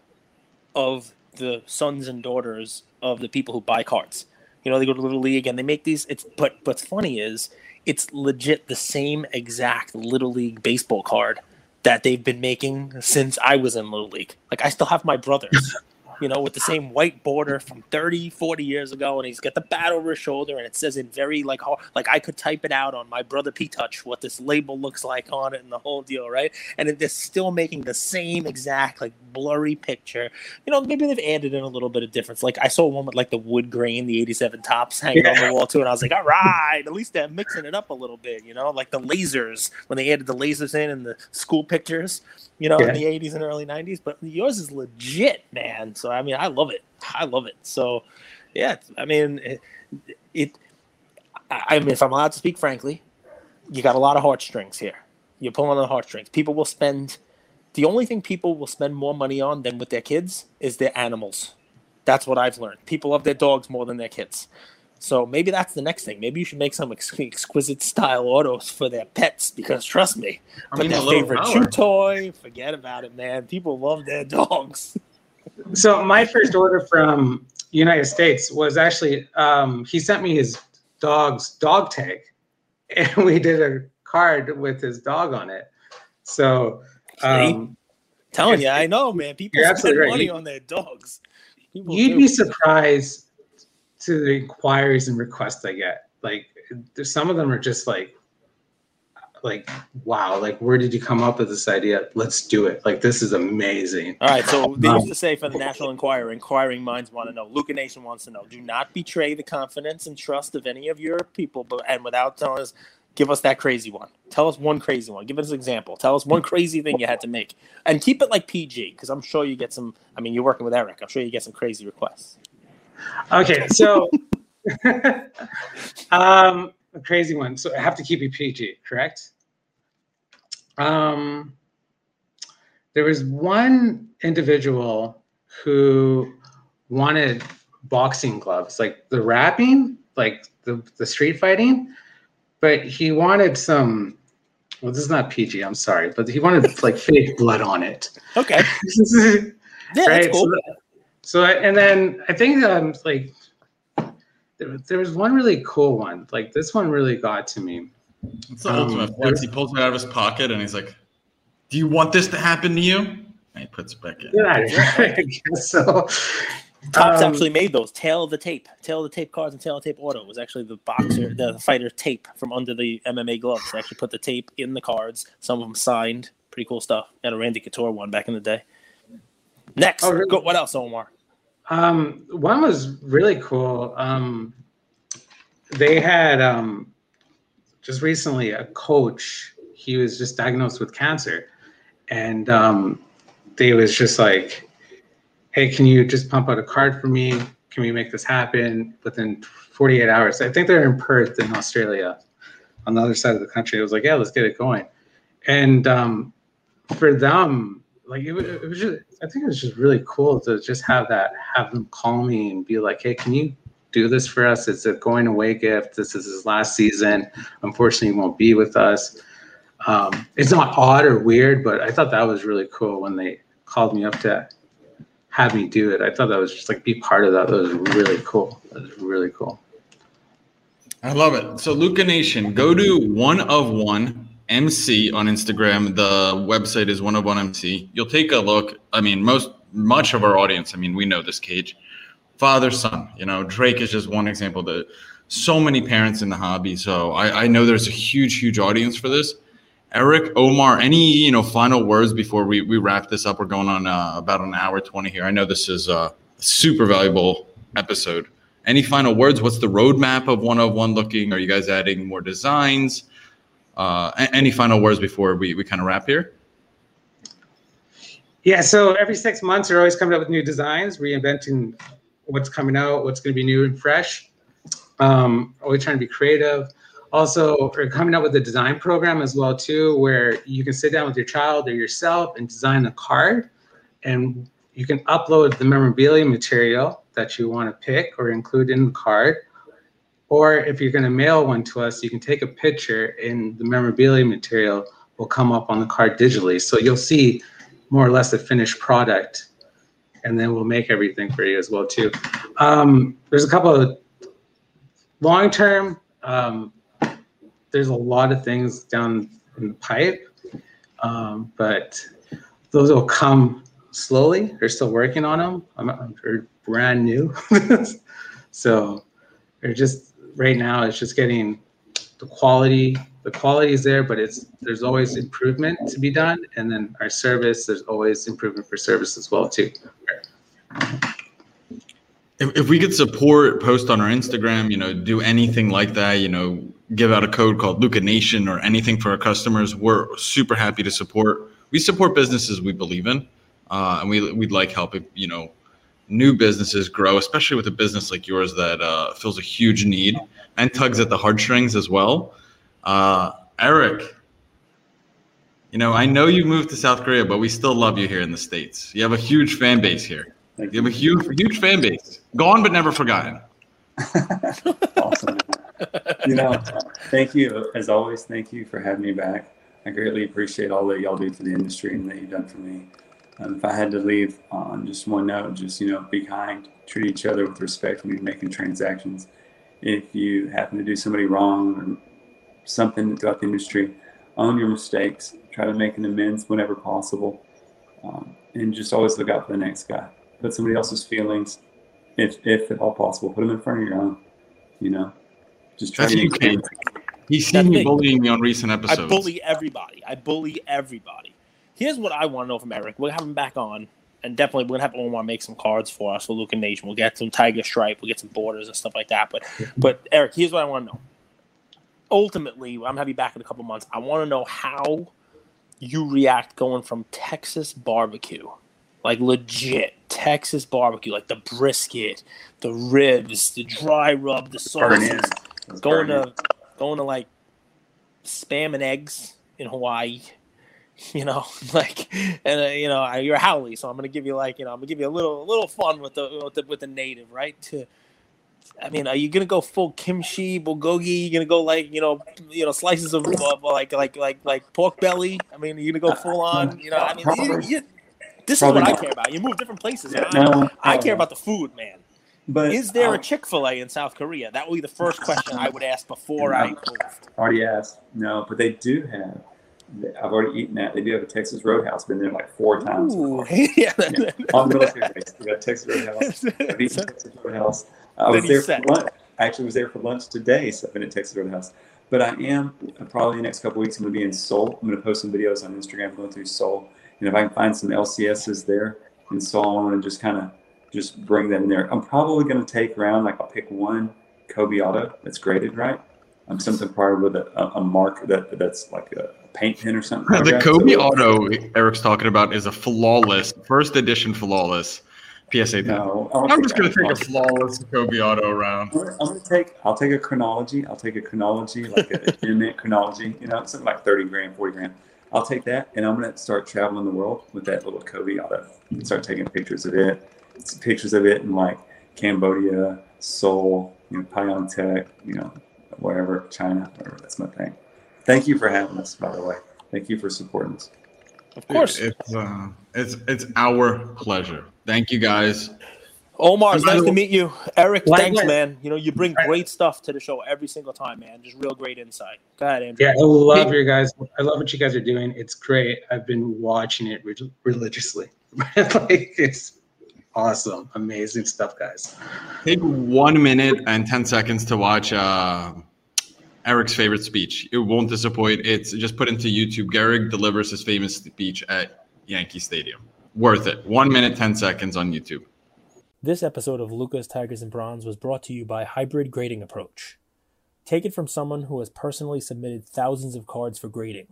of the sons and daughters of the people who buy cards. You know, they go to Little League and they make these. It's but what's funny is it's legit the same exact Little League baseball card that they've been making since I was in Little League. Like I still have my brothers, (laughs) you know, with the same white border from 30, 40 years ago, and he's got the bat over his shoulder, and it says in very like hard, like I could type it out on my brother P Touch what this label looks like on it and the whole deal, right? And it- they're still making the same exact like blurry picture. You know, maybe they've added in a little bit of difference. Like I saw one with like the wood grain, the 87 Topps hanging on the wall too, and I was like, all right, at least they're mixing it up a little bit, you know, like the lasers when they added the lasers in and the school pictures, you know, Yeah. in the 80s and early 90s. But yours is legit, man. So I mean, I love it. I love it. So yeah, I mean, it. it I I mean, if I'm allowed to speak frankly, you got a lot of heartstrings here. You're pulling on the heartstrings. People will spend. The only thing people will spend more money on than with their kids is their animals. That's what I've learned. People love their dogs more than their kids. So maybe that's the next thing. Maybe you should make some ex- exquisite style autos for their pets because trust me, I put mean, their favorite chew toy, forget about it, man. People love their dogs. (laughs) So my first order from United States was actually um, he sent me his dog's dog tag, (laughs) and we did a card with his dog on it. So um, Telling you, I know, man. People spend right. money You- on their dogs. People you'd do. be surprised to the inquiries and requests I get. Like some of them are just like like wow like where did you come up with this idea let's do it like this is amazing All right, so they used to say for the National Enquirer, inquiring minds want to know. Luca Nation wants to know. Do not betray the confidence and trust of any of your people, but and without telling us, give us that crazy one. Tell us one crazy one. Give us an example. Tell us one crazy thing you had to make, and keep it like PG, because I'm sure you get some. I mean, you're working with Eric. I'm sure you get some crazy requests. Okay, so (laughs) um, a crazy one. So I have to keep it PG, correct? Um, there was one individual who wanted boxing gloves, like the wrapping, like the, the street fighting, but he wanted some. Well, this is not PG. I'm sorry, but he wanted like (laughs) fake blood on it. Okay, (laughs) yeah, that's cool. So, so I- and then I think um like there, there was one really cool one. Like this one really got to me. It's the Um, ultimate flex. He pulls it out of his pocket and he's like, "Do you want this to happen to you?" And he puts it back in. Yeah, (laughs) I guess so. Topps Um, actually made those. Tale of the tape. Tale of the tape cards and tale of the tape auto was actually the boxer, the fighter tape from under the MMA gloves. They actually put the tape in the cards. Some of them signed. Pretty cool stuff. And a Randy Couture one back in the day. Next. Oh, really? Go, what else, Omar? Um, one was really cool. Um, they had um, just recently a coach. He was just diagnosed with cancer, and um, they was just like, "Hey, can you just pump out a card for me? Can we make this happen within 48 hours?" I think they're in Perth in Australia, on the other side of the country. It was like, "Yeah, let's get it going," and um, for them, like it, it was just, I think it was just really cool to just have that, have them call me and be like, "Hey, can you do this for us? It's a going away gift. This is his last season. Unfortunately, he won't be with us." Um, it's not odd or weird, but I thought that was really cool when they called me up to have me do it. I thought that was just like be part of that. That was really cool. That was really cool. I love it. So Luca Nation, go to one of one MC on Instagram. The website is one of one MC. You'll take a look. I mean, most much of our audience, I mean, we know this cage. father son. You know, Drake is just one example. That so many parents in the hobby. So I, I know there's a huge, huge audience for this. Eric, Omar, any you know final words before we, we wrap this up? We're going on uh, about an hour twenty here. I know this is a super valuable episode. Any final words? What's the roadmap of 101 looking? Are you guys adding more designs? Uh, any final words before we, we kind of wrap here? Yeah, so every six months, we're always coming up with new designs, reinventing what's coming out, what's going to be new and fresh. Um, always trying to be creative. Also, we're coming up with a design program as well too, where you can sit down with your child or yourself and design a card, and you can upload the memorabilia material that you want to pick or include in the card. Or if you're going to mail one to us, you can take a picture, and the memorabilia material will come up on the card digitally. So you'll see more or less the finished product, and then we'll make everything for you as well too. Um, there's a couple of long term. Um, there's a lot of things down in the pipe, um, but those will come slowly. They're still working on them. I'm, they're brand new, (laughs) so they're just right now. It's just getting the quality the quality is there, but it's there's always improvement to be done. And then our service, there's always improvement for service as well too. If, if we could support, post on our Instagram, you know, do anything like that, you know, give out a code called Luca Nation or anything for our customers, we're super happy to support. We support businesses we believe in, uh, and we we'd like helping you know new businesses grow, especially with a business like yours that uh, fills a huge need and tugs at the heartstrings as well. Uh, Eric, you know, I know you moved to South Korea, but we still love you here in the States. You have a huge fan base here. Thank you have a huge, huge fan base. Gone but never forgotten. (laughs) awesome. you know, thank you as always. Thank you for having me back. I greatly appreciate all that y'all do for the industry and that you've done for me. Um, if I had to leave on just one note, just you know, be kind, treat each other with respect when you're making transactions. If you happen to do somebody wrong or something throughout the industry. Own your mistakes. Try to make an amends whenever possible, um, and just always look out for the next guy. Put somebody else's feelings, if if at all possible, put them in front of your own. You know, just try That's to. You can. He's seen me bullying me on recent episodes. I bully everybody. I bully everybody. Here's what I want to know from Eric. We'll have him back on, and definitely we're gonna have Omar make some cards for us for Luca Nation. We'll get some tiger stripe. We'll get some borders and stuff like that. But, but Eric, here's what I want to know ultimately, I'm gonna have you back in a couple months. I want to know how you react going from Texas barbecue, like legit Texas barbecue, like the brisket, the ribs, the dry rub, the sauces, going to going to like spam and eggs in Hawaii. (laughs) You know, (laughs) like, and uh, you know, you're haole, so I'm gonna give you like, you know, I'm gonna give you a little, a little fun with the with the, with the native, right? To I mean, are you gonna go full kimchi, bulgogi? You gonna go like you know, you know, slices of uh, like like like like pork belly? I mean, are you gonna go full on? You know, I mean, you, you, this is what I care about. You move different places. Yeah, no, I, I care about the food, man. But is there um, a Chick Fil A in South Korea? That would be the first question I would ask before I moved. Already asked. No, but they do have. I've already eaten that. They do have a Texas Roadhouse. Been there like four times. Ooh, (laughs) yeah, yeah. on military base. We got Texas Roadhouse. (laughs) I've eaten Texas Roadhouse. I was there for lunch. I actually was there for lunch today, so I've been at Texas Roadhouse. But I am uh, probably the next couple weeks. I'm going to be in Seoul. I'm going to post some videos on Instagram going through Seoul, and if I can find some LCSs there in Seoul, I want to just kind of just bring them in there. I'm probably going to take around like I'll pick one Kobe auto that's graded right. I'm um, something probably with a, a mark that that's like a paint pen or something. the like Kobe so, auto Eric's talking about is a flawless first edition flawless PSA. No, I'm just going to take a flawless Kobe auto around. I'm to take. I'll take a chronology. I'll take a chronology, like a (laughs) mint chronology. You know, something like thirty grand, forty grand. I'll take that, and I'm going to start traveling the world with that little Kobe auto. And start taking pictures of it, pictures of it in like Cambodia, Seoul, you know, Pyeongtaek, you know, wherever, China, whatever. That's my thing. Thank you for having us, by the way. Thank you for supporting us. Of course, it's uh, it's it's our pleasure. Thank you guys. Omar, it's nice to meet you. Eric, thanks, man. You know, you bring great stuff to the show every single time, man. Just real great insight. Go ahead, Andrew. Yeah, I love your guys. I love what you guys are doing. It's great. I've been watching it religiously. (laughs) like it's awesome. Amazing stuff, guys. Take one minute and 10 seconds to watch uh, Eric's favorite speech. It won't disappoint. It's just put into YouTube. Gehrig delivers his famous speech at Yankee Stadium. Worth it. One minute, 10 seconds on YouTube. This episode of Lucas Tigers and Bronze was brought to you by Hybrid Grading Approach. Take it from someone who has personally submitted thousands of cards for grading.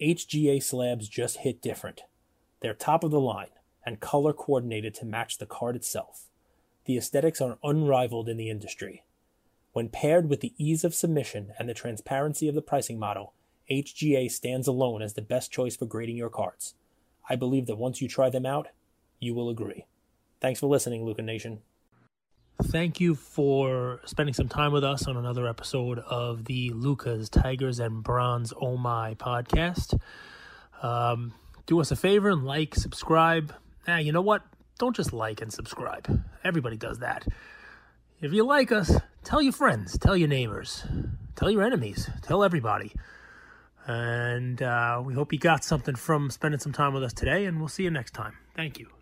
HGA slabs just hit different. They're top of the line and color coordinated to match the card itself. The aesthetics are unrivaled in the industry. When paired with the ease of submission and the transparency of the pricing model, HGA stands alone as the best choice for grading your cards. I believe that once you try them out, you will agree. Thanks for listening, Luca Nation. Thank you for spending some time with us on another episode of the Lucas Tigers and Bronze Oh My podcast. Um, do us a favor and like, subscribe. Now, you know what? Don't just like and subscribe. Everybody does that. If you like us, tell your friends, tell your neighbors, tell your enemies, tell everybody. And uh, we hope you got something from spending some time with us today, and we'll see you next time. Thank you.